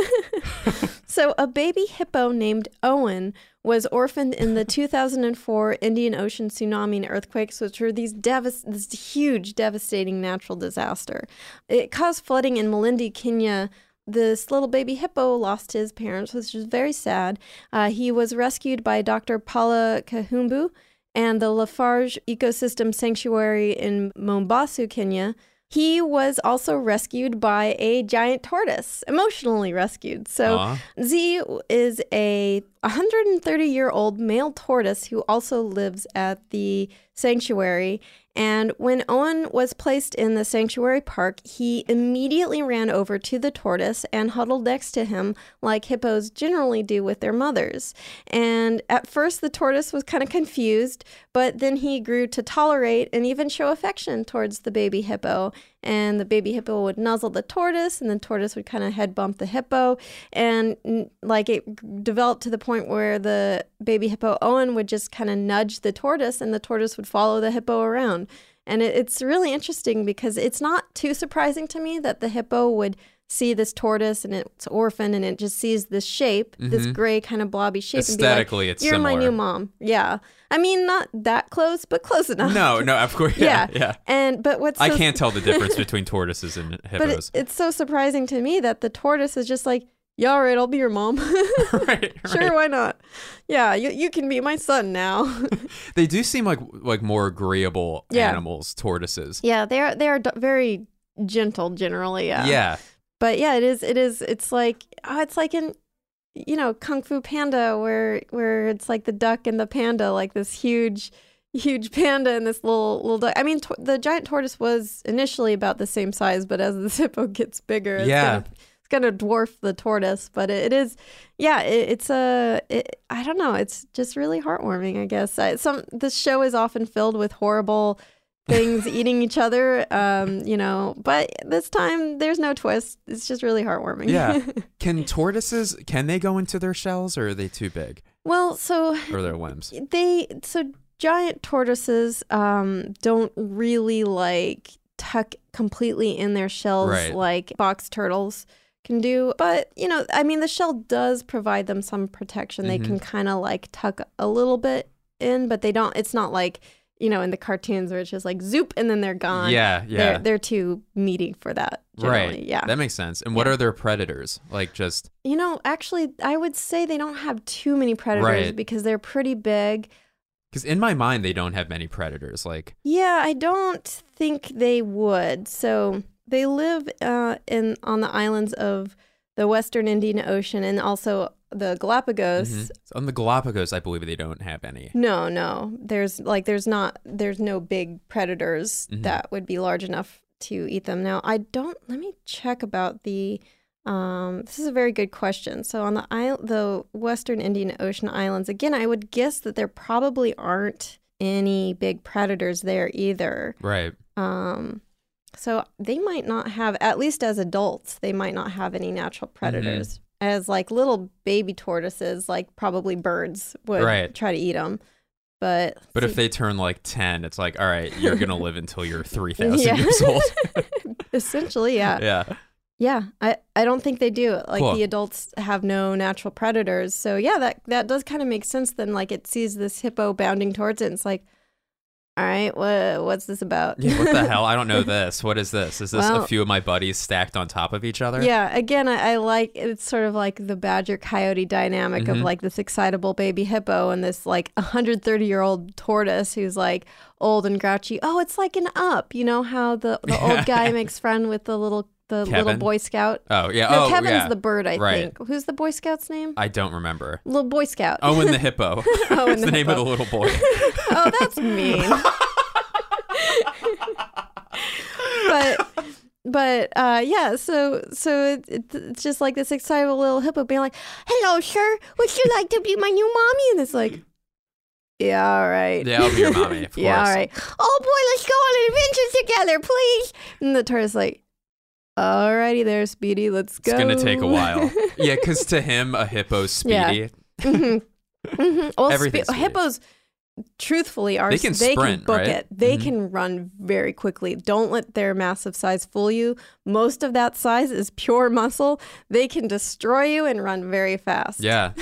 So, a baby hippo named Owen was orphaned in the 2004 Indian Ocean tsunami and earthquakes, which were these devas- this huge, devastating natural disaster. It caused flooding in Malindi, Kenya. This little baby hippo lost his parents, which is very sad. Uh, he was rescued by Dr. Paula Kahumbu and the Lafarge Ecosystem Sanctuary in Mombasa, Kenya. He was also rescued by a giant tortoise, emotionally rescued. So. Mzee is a 130 year old male tortoise who also lives at the sanctuary. And when Owen was placed in the sanctuary park, he immediately ran over to the tortoise and huddled next to him, like hippos generally do with their mothers. And at first, the tortoise was kind of confused, but then he grew to tolerate and even show affection towards the baby hippo. And the baby hippo would nuzzle the tortoise, and the tortoise would kind of head bump the hippo. And like it developed to the point where the baby hippo Owen would just kind of nudge the tortoise, and the tortoise would follow the hippo around. And it, it's really interesting because it's not too surprising to me that the hippo would see this tortoise and it's orphan and it just sees this shape, this mm-hmm. gray kind of blobby shape. and be like, Aesthetically, it's You're my new mom. Yeah. I mean, not that close, but close enough. no, no, of course. Yeah. Yeah, yeah. And, but what's I can't tell the difference between tortoises and But hippos. it, it's so surprising to me that the tortoise is just like, yeah, all right, I'll be your mom. right, Sure, right. why not? Yeah, you, you can be my son now. They do seem like like more agreeable Yeah. animals, tortoises. yeah, they are they are d- very gentle generally. Yeah. yeah. But yeah, it is it is it's like oh, it's like in you know Kung Fu Panda where where it's like the duck and the panda like this huge huge panda and this little little duck. I mean, the giant tortoise was initially about the same size, but as the hippo gets bigger, it's Yeah. gonna, it's gonna dwarf the tortoise. But it, it is, yeah, it, it's a, it, I don't know, it's just really heartwarming. I guess I, some this show is often filled with horrible things eating each other, um, you know, but this time there's no twist. It's just really heartwarming. Yeah. Can tortoises can they go into their shells or are they too big? well, so Or their limbs? they so giant tortoises um don't really like tuck completely in their shells Right. like box turtles can do but you know i mean the shell does provide them some protection they Mhm. can kind of like tuck a little bit in but they don't it's not like you know in the cartoons where it's just like zoop and then they're gone Yeah, yeah. they're, they're too meaty for that generally. Right. yeah That makes sense. And what Yeah. are their predators? Like just you know actually i would say they don't have too many predators Right. because they're pretty big because in my mind they don't have many predators. Like Yeah, I don't think they would. So they live uh, in on the islands of the Western Indian Ocean and also the Galapagos. Mhm. On the Galapagos, I believe they don't have any. No, no. There's like there's not there's no big predators Mhm. that would be large enough to eat them. Now, I don't let me check about the um this is a very good question. So on the isle, the Western Indian Ocean islands, again, I would guess that there probably aren't any big predators there either. Right. Um so they might not have at least as adults, they might not have any natural Mm-hmm. As like little baby tortoises, like probably birds would Right. try to eat them. But But if they turn like 10, it's like, all right, you're going to live until you're 3,000 Yeah. years old. essentially, yeah. yeah. Yeah, I, I don't think they do. Like Cool. the adults have no natural predators. So yeah, that that does kind of make sense then like it sees this hippo bounding towards it and it's like all right, what what's this about? Yeah, what the hell? I don't know this. What is this? Is this Well- a few of my buddies stacked on top of each other? Yeah, again, I, I like it's sort of like the badger coyote dynamic of Mhm. like this excitable baby hippo and this like 130 year old tortoise who's like old and grouchy. Oh, it's like an up. You know how the, the old guy makes friend with the little the little boy scout? Oh, yeah. No, oh, Kevin's yeah. the bird, I Right. think. Who's the boy scout's name? I don't remember. little boy scout. Owen the hippo. Owen That's the the name of the little boy. oh, that's mean. but but uh, yeah, so so it, it, it's just like this excitable little hippo being like, "Hello, sir. Would you like to be my new mommy?" And it's like, "Yeah, all right. Yeah, I'll be your mommy, of yeah, all course. right. Oh boy, let's go on an adventure together, please." And the tortoise like, "Alrighty there, Speedy. Let's go. It's going to take a while. yeah, because to him, a hippo's Yeah. speedy. Mhm. Mhm. Well, spe- hippos, truthfully, are They can they sprint, can book right? it. They Mhm. can run very quickly. Don't let their massive size fool you. Most of that size is pure muscle. They can destroy you and run very fast. Yeah.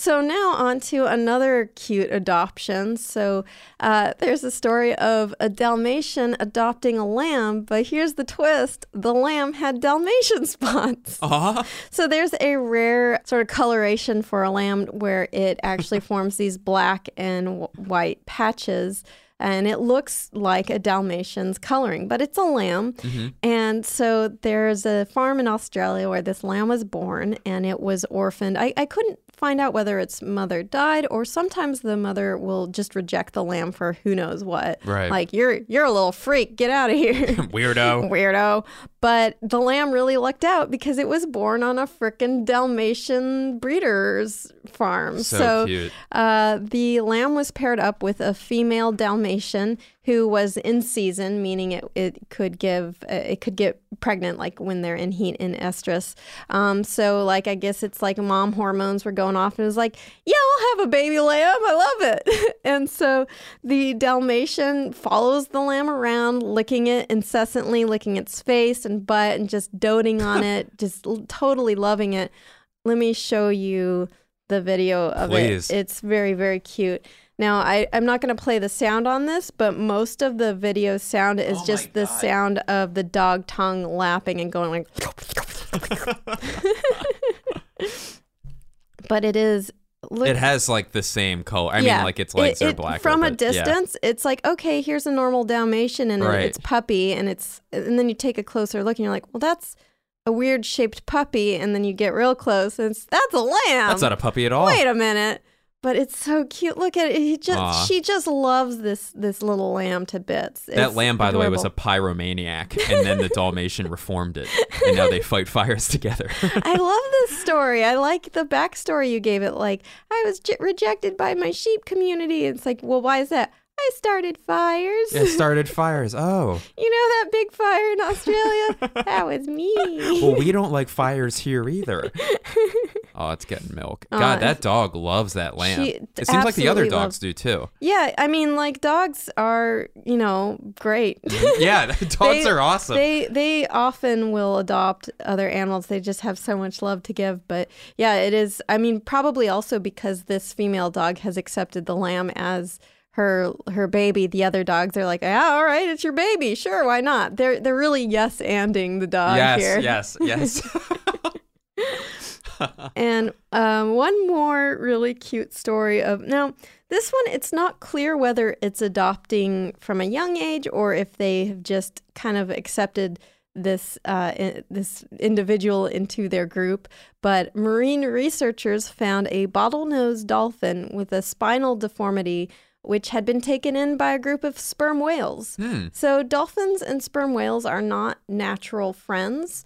So now on to another cute adoption. So uh, there's a story of a Dalmatian adopting a lamb, but here's the twist: the lamb had Dalmatian spots. Aw. So there's a rare sort of coloration for a lamb where it actually forms these black and w- white patches. And it looks like a Dalmatian's coloring, but it's a lamb. And so there's a farm in Australia where this lamb was born and it was orphaned. I, I couldn't find out whether its mother died or sometimes the mother will just reject the lamb for who knows what. Right. Like, you're, you're a little freak, get out of here. Weirdo. Weirdo. But the lamb really lucked out because it was born on a frickin' Dalmatian breeder's farm. So cute. Uh, the lamb was paired up with a female Dalmatian who was in season, meaning it, it could give uh, it could get pregnant like when they're in heat and estrus. Um, so like I guess it's like mom hormones were going off and it was like, yeah, I'll have a baby lamb. I love it. and so the Dalmatian follows the lamb around, licking it incessantly, licking its face and butt, and just doting on it, just l- totally loving it. Let me show you the video of Please. it. It's very, very cute. Now, I, I'm not going to play the sound on this, but most of the video sound is Oh just the God. sound of the dog tongue lapping and going like. but it is. Look, It has like the same color. I yeah, mean, like its legs it- are it- blacker. From a but yeah. distance, it's like okay, here's a normal Dalmatian and Right. it's puppy, and it's and then you take a closer look and you're like, well, that's a weird shaped puppy, and then you get real close and it's that's a lamb. That's not a puppy at all. Wait a minute. But it's so cute. Look at it. He just Aw. she just loves this this little lamb to bits. That It's lamb, by the way, was a pyromaniac, and then the Dalmatian reformed it, and now they fight fires together. I love this story. I like the backstory you gave it. Like I was j- rejected by my sheep community. It's like, well, why is that? I started fires. it started fires. Oh, You know that big fire in Australia? that was me. well, we don't like fires here either. Oh, it's getting milk. God, that dog loves that lamb. she it seems like the other dogs do too. yeah, I mean, like dogs are, you know, great. Yeah, dogs They- are awesome. They they often will adopt other animals. They just have so much love to give. But yeah, it is. I mean, probably also because this female dog has accepted the lamb as her her baby. The other dogs are like, yeah, all right, it's your baby. Sure, why not? They're they're really yes anding the dog yes, here. yes, yes. And um, one more really cute story of now this one it's not clear whether it's adopting from a young age or if they have just kind of accepted this uh, i- this individual into their group. But marine researchers found a bottlenose dolphin with a spinal deformity, which had been taken in by a group of sperm whales. Hmm. So dolphins and sperm whales are not natural friends.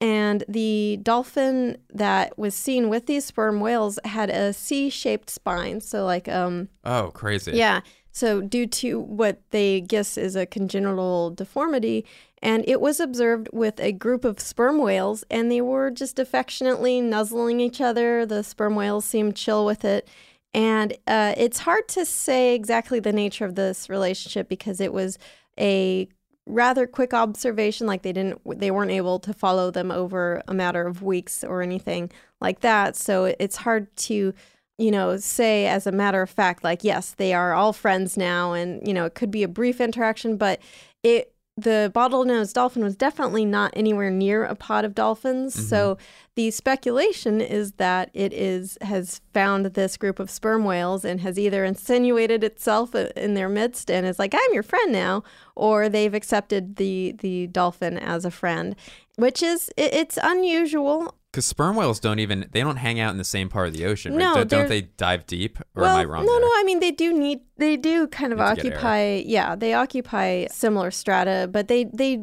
And the dolphin that was seen with these sperm whales had a C-shaped spine. So like um Oh, crazy. yeah. So, due to what they guess is a congenital deformity, and it was observed with a group of sperm whales, and they were just affectionately nuzzling each other. The sperm whales seemed chill with it. And uh, it's hard to say exactly the nature of this relationship because it was a rather quick observation like they didn't they weren't able to follow them over a matter of weeks or anything like that. So it's hard to you know, say as a matter of fact, like, yes, they are all friends now, and, you know, it could be a brief interaction, but it, the bottlenose dolphin was definitely not anywhere near a pod of dolphins. Mm-hmm. So the speculation is that it is has found this group of sperm whales and has either insinuated itself uh, in their midst and is like, I'm your friend now, or they've accepted the the dolphin as a friend, which is it, it's unusual. Because sperm whales don't even they don't hang out in the same part of the ocean. right? No, don't, don't they're- dive deep? Or well, am I wrong? no, there? no. I mean, they do need. They do kind of Need to get air. occupy. Yeah, they occupy similar strata, but they they.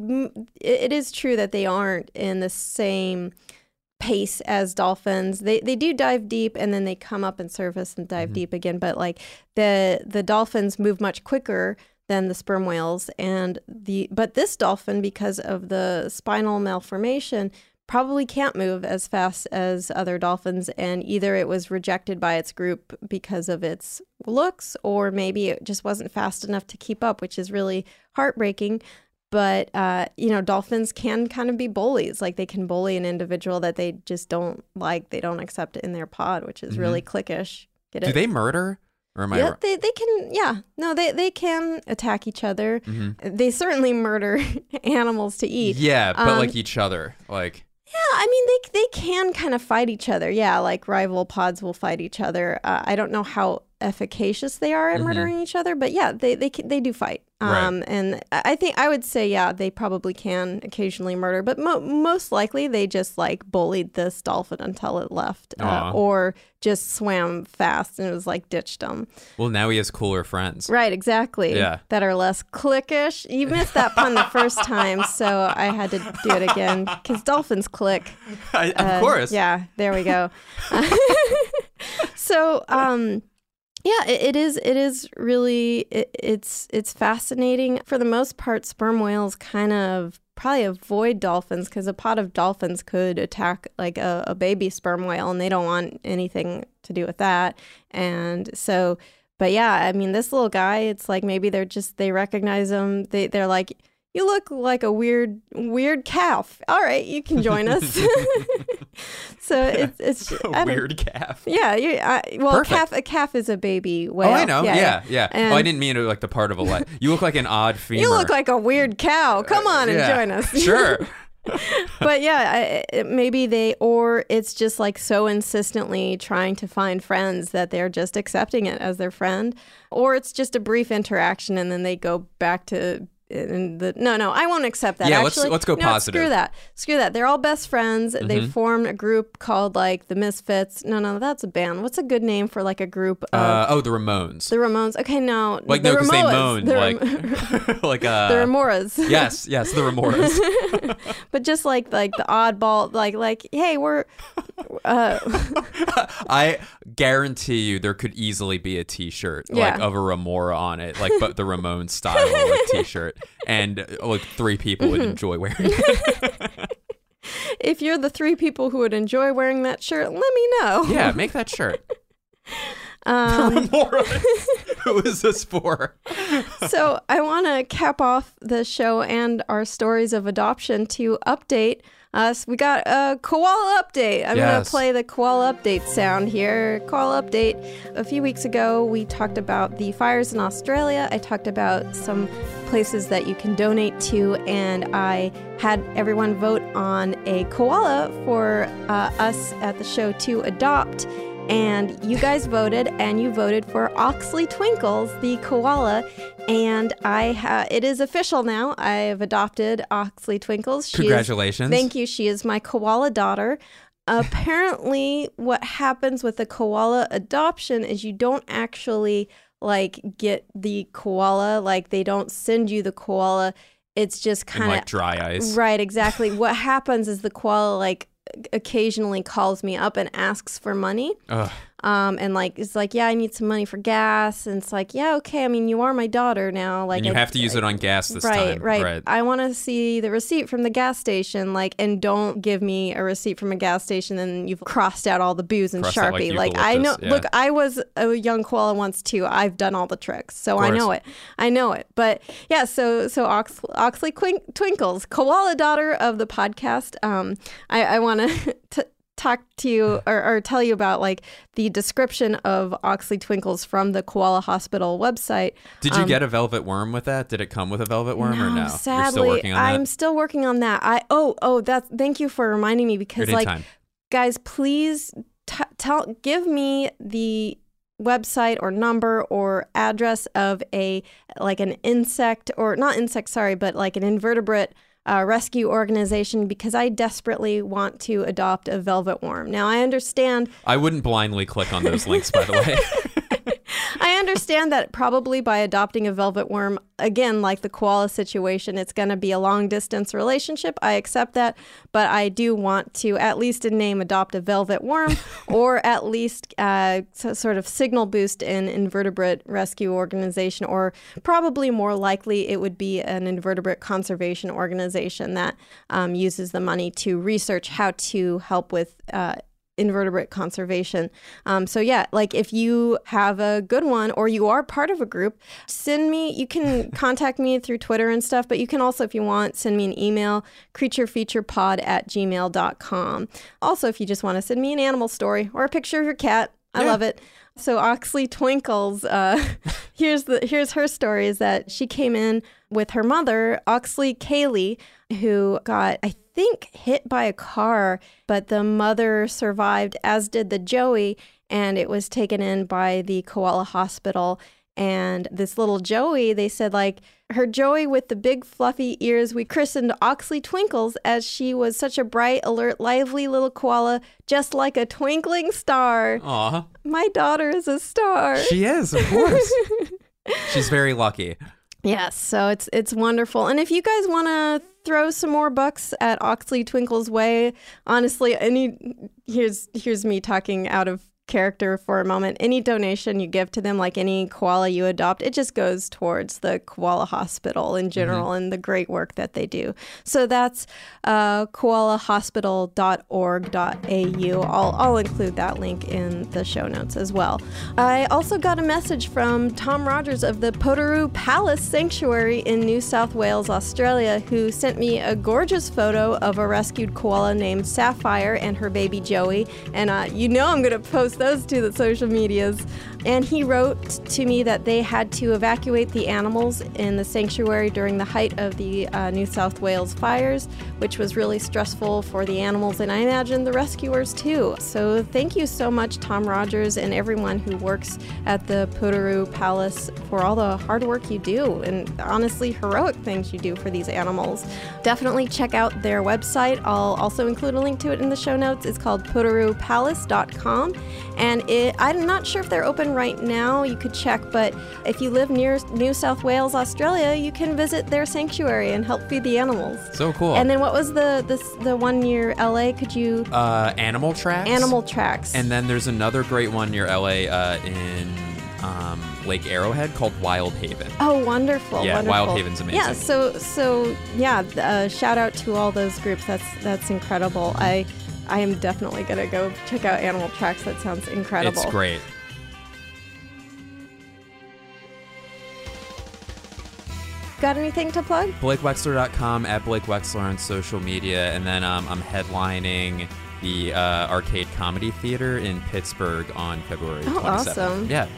it- is true that they aren't in the same pace as dolphins. They they do dive deep and then they come up and surface and Mm-hmm. dive deep again. But like the the dolphins move much quicker than the sperm whales, and the but this dolphin because of the spinal malformation probably can't move as fast as other dolphins and either it was rejected by its group because of its looks or maybe it just wasn't fast enough to keep up which is really heartbreaking but uh, you know dolphins can kind of be bullies like they can bully an individual that they just don't like they don't accept in their pod which is really cliquish get Do it they murder? Or am I yeah, wrong? they, they can yeah no they, they can attack each other Mhm. they certainly murder animals to eat Yeah, but Um, like each other. Like yeah, I mean they they can kind of fight each other. Yeah, like rival pods will fight each other. Uh, I don't know how efficacious they are at Mhm. murdering each other, but yeah, they they they do fight. Right. Um, and I think I would say yeah, they probably can occasionally murder, but mo- most likely they just like bullied this dolphin until it left, uh, or just swam fast and it was like ditched them. well now he has cooler friends. Right, exactly. Yeah. That are less clickish. You missed that pun the first time, so I had to do it again because dolphins click. I, of Uh, course. Yeah, there we go. so, um, yeah, it, is. It is really. It, it's it's fascinating. For the most part, sperm whales kind of probably avoid dolphins because a pod of dolphins could attack like a, a baby sperm whale, and they don't want anything to do with that. And so, but yeah, I mean, this little guy. It's like maybe they're just they recognize him. They they're like. You look like a weird, weird calf. All right, you can join us. so it's it's A weird calf. yeah, you, I, well, a calf a calf is a baby oh, whale. Oh, I know. Yeah, yeah. And oh, I didn't mean it like the part of a leg. You look like an odd femur. You look like a weird cow. Uh, Come on and Yeah. join us. Sure. but yeah, I, it- maybe they or it's just like so insistently trying to find friends that they're just accepting it as their friend, or it's just a brief interaction and then they go back to. In the, no, no, I won't accept that. Yeah, let's- let's go no, positive. Screw that. Screw that. They're all best friends. They Mhm. formed a group called like the Misfits. No, no, that's a band. What's a good name for like a group of Uh, oh, the Ramones. the Ramones? Okay, no, like the no, because they Ramones. The like Ram- like uh. the Remoras. yes, yes, the Remoras. but just like like the oddball, like like hey, we're uh, I guarantee you there could easily be a T-shirt like Yeah. of a Remora on it, like but the Ramones style like T-shirt, and uh, like three people would enjoy wearing. it. if you're the three people who would enjoy wearing that shirt, let me know. yeah, make that shirt. Um. Who is this for? so I want to cap off the show and our stories of adoption to update us. We got a koala update. I'm going to play the koala update sound here. Koala update. A few weeks ago, we talked about the fires in Australia. I talked about some places that you can donate to, and I had everyone vote on a koala for uh, us at the show to adopt. And you guys voted, and you voted for Oxley Twinkles, the koala. And I ha- it is official now. I have adopted Oxley Twinkles. She is- Congratulations. thank you. She is my koala daughter. Apparently, what happens with a koala adoption is you don't actually like get the koala. Like they don't send you the koala. It's just kind of like dry ice. Right, exactly. what happens is the koala like occasionally calls me up and asks for money. Ugh. Um, and like it's like, yeah, I need some money for gas, and it's like, yeah, okay. I mean, you are my daughter now. Like, and you I- have to use it on gas this right, time. Right, Right. I want to see the receipt from the gas station, like, and don't give me a receipt from a gas station and you've crossed out all the booze and Crossed out, like, Sharpie. Like, I know. yeah. Look, I was a young koala once too. I've done all the tricks, so I know it. I know it. But yeah, so so Ox, Oxley Quink, Twinkles, koala daughter of the podcast. Um, I, I want to. Talk to you or, or tell you about like the description of Oxley Twinkles from the Koala Hospital website. Did you Um, get a velvet worm with that? Did it come with a velvet worm or no? Sadly, still? I'm still working on that. I oh oh that's thank you for reminding me because like guys, please t- tell give me the website or number or address of a like an insect or not insect sorry but like an invertebrate uh, rescue organization because I desperately want to adopt a velvet worm. Now I understand I wouldn't blindly click on those links, by the way. I understand that probably by adopting a velvet worm, again, like the koala situation, it's going to be a long distance relationship. I accept that, but I do want to, at least in name, adopt a velvet worm or at least uh, sort of signal boost an invertebrate rescue organization, or probably more likely it would be an invertebrate conservation organization that um, uses the money to research how to help with. Uh, invertebrate conservation. Um, so yeah, like if you have a good one or you are part of a group, send me. You can contact me through Twitter and stuff, but you can also, if you want, send me an email, creaturefeaturepod at gmail.com. Also, if you just want to send me an animal story or a picture of your cat, I Yeah. love it. So Oxley Twinkles, uh, here's the here's her story is that she came in with her mother, Oxley Kaylee, who got I think hit by a car, but the mother survived, as did the Joey, and it was taken in by the koala hospital. And this little Joey, they said like her Joey with the big fluffy ears, we christened Oxley Twinkles as she was such a bright, alert, lively little koala, just like a twinkling star. Aw. My daughter is a star. She is, of course. She's very lucky. Yes, so it's it's wonderful. And if you guys want to throw some more bucks at Oxley Twinkle's way, honestly, any here's here's me talking out of character for a moment. Any donation you give to them, like any koala you adopt, it just goes towards the koala hospital in general and the great work that they do. So that's uh, koalahospital.org.au. I'll, I'll include that link in the show notes as well. I also got a message from Tom Rogers of the Potoroo Palace Sanctuary in New South Wales, Australia, who sent me a gorgeous photo of a rescued koala named Sapphire and her baby Joey. And uh, you know I'm going to post those two the social medias. And he wrote to me that they had to evacuate the animals in the sanctuary during the height of the uh, New South Wales fires, which was really stressful for the animals and I imagine the rescuers too. So thank you so much, Tom Rogers, and everyone who works at the Potoroo Palace for all the hard work you do and honestly heroic things you do for these animals. Definitely check out their website. I'll also include a link to it in the show notes. It's called potoroopalace.com. And it, I'm not sure if they're open right now. You could check, but if you live near New South Wales, Australia, you can visit their sanctuary and help feed the animals. So cool. And then what was the the, the one near LA? Could you uh, animal tracks. Animal Tracks? And then there's another great one near LA uh, in um, Lake Arrowhead called Wild Haven. Oh, wonderful! Yeah, wonderful. Wild Haven's amazing. Yeah, so so yeah, uh, shout out to all those groups. That's that's incredible. I I am definitely gonna go check out Animal Tracks. That sounds incredible. It's great. Got anything to plug? BlakeWexler.com at Blake Wexler on social media, and then um, I'm headlining the uh, Arcade Comedy Theater in Pittsburgh on February Oh, 27th. awesome. Yeah,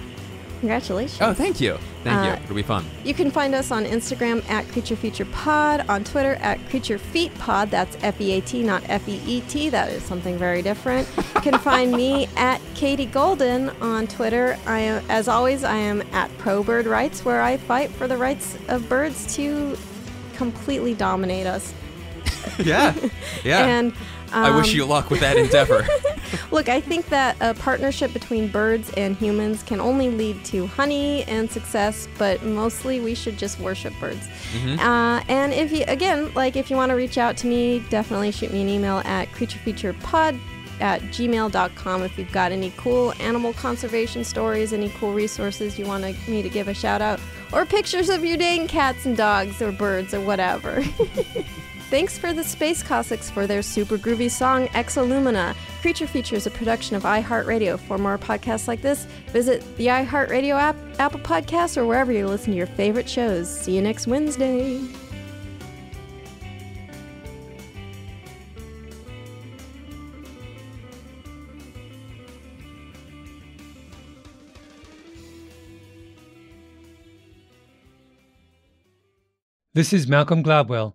Congratulations. Oh, thank you. Thank you. Uh, It'll be fun. You can find us on Instagram at Creature Feature Pod, on Twitter at Creature Feet Pod. That's F E A T, not F E E T. That is something very different. You can find me at Katie Golden on Twitter. I am, as always, I am at Pro Bird Rights, where I fight for the rights of birds to completely dominate us. Yeah. Yeah. And I wish um, you luck with that endeavor. Look, I think that a partnership between birds and humans can only lead to honey and success, but mostly we should just worship birds. Uh, and if you, again, like if you want to reach out to me, definitely shoot me an email at creaturefeaturepod at gmail.com if you've got any cool animal conservation stories, any cool resources you want me to give a shout out, or pictures of your dang cats and dogs or birds or whatever. Thanks for the Space Cossacks for their super groovy song Exolumina. Creature Feature is a production of iHeartRadio. For more podcasts like this, visit the iHeartRadio app, Apple Podcasts, or wherever you listen to your favorite shows. See you next Wednesday. This is Malcolm Gladwell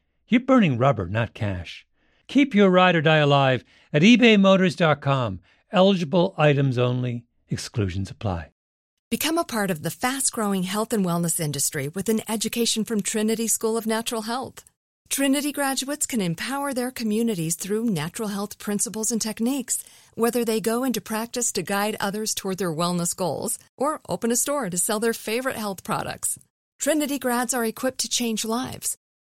you're burning rubber, not cash. Keep your ride or die alive at ebaymotors.com. Eligible items only, exclusions apply. Become a part of the fast growing health and wellness industry with an education from Trinity School of Natural Health. Trinity graduates can empower their communities through natural health principles and techniques, whether they go into practice to guide others toward their wellness goals or open a store to sell their favorite health products. Trinity grads are equipped to change lives.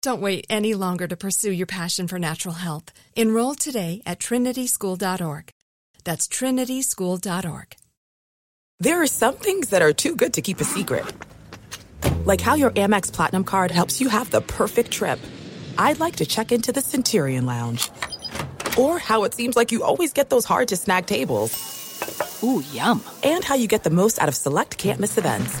Don't wait any longer to pursue your passion for natural health. Enroll today at trinityschool.org. That's trinityschool.org. There are some things that are too good to keep a secret. Like how your Amex Platinum card helps you have the perfect trip. I'd like to check into the Centurion Lounge. Or how it seems like you always get those hard to snag tables. Ooh, yum. And how you get the most out of select can't miss events.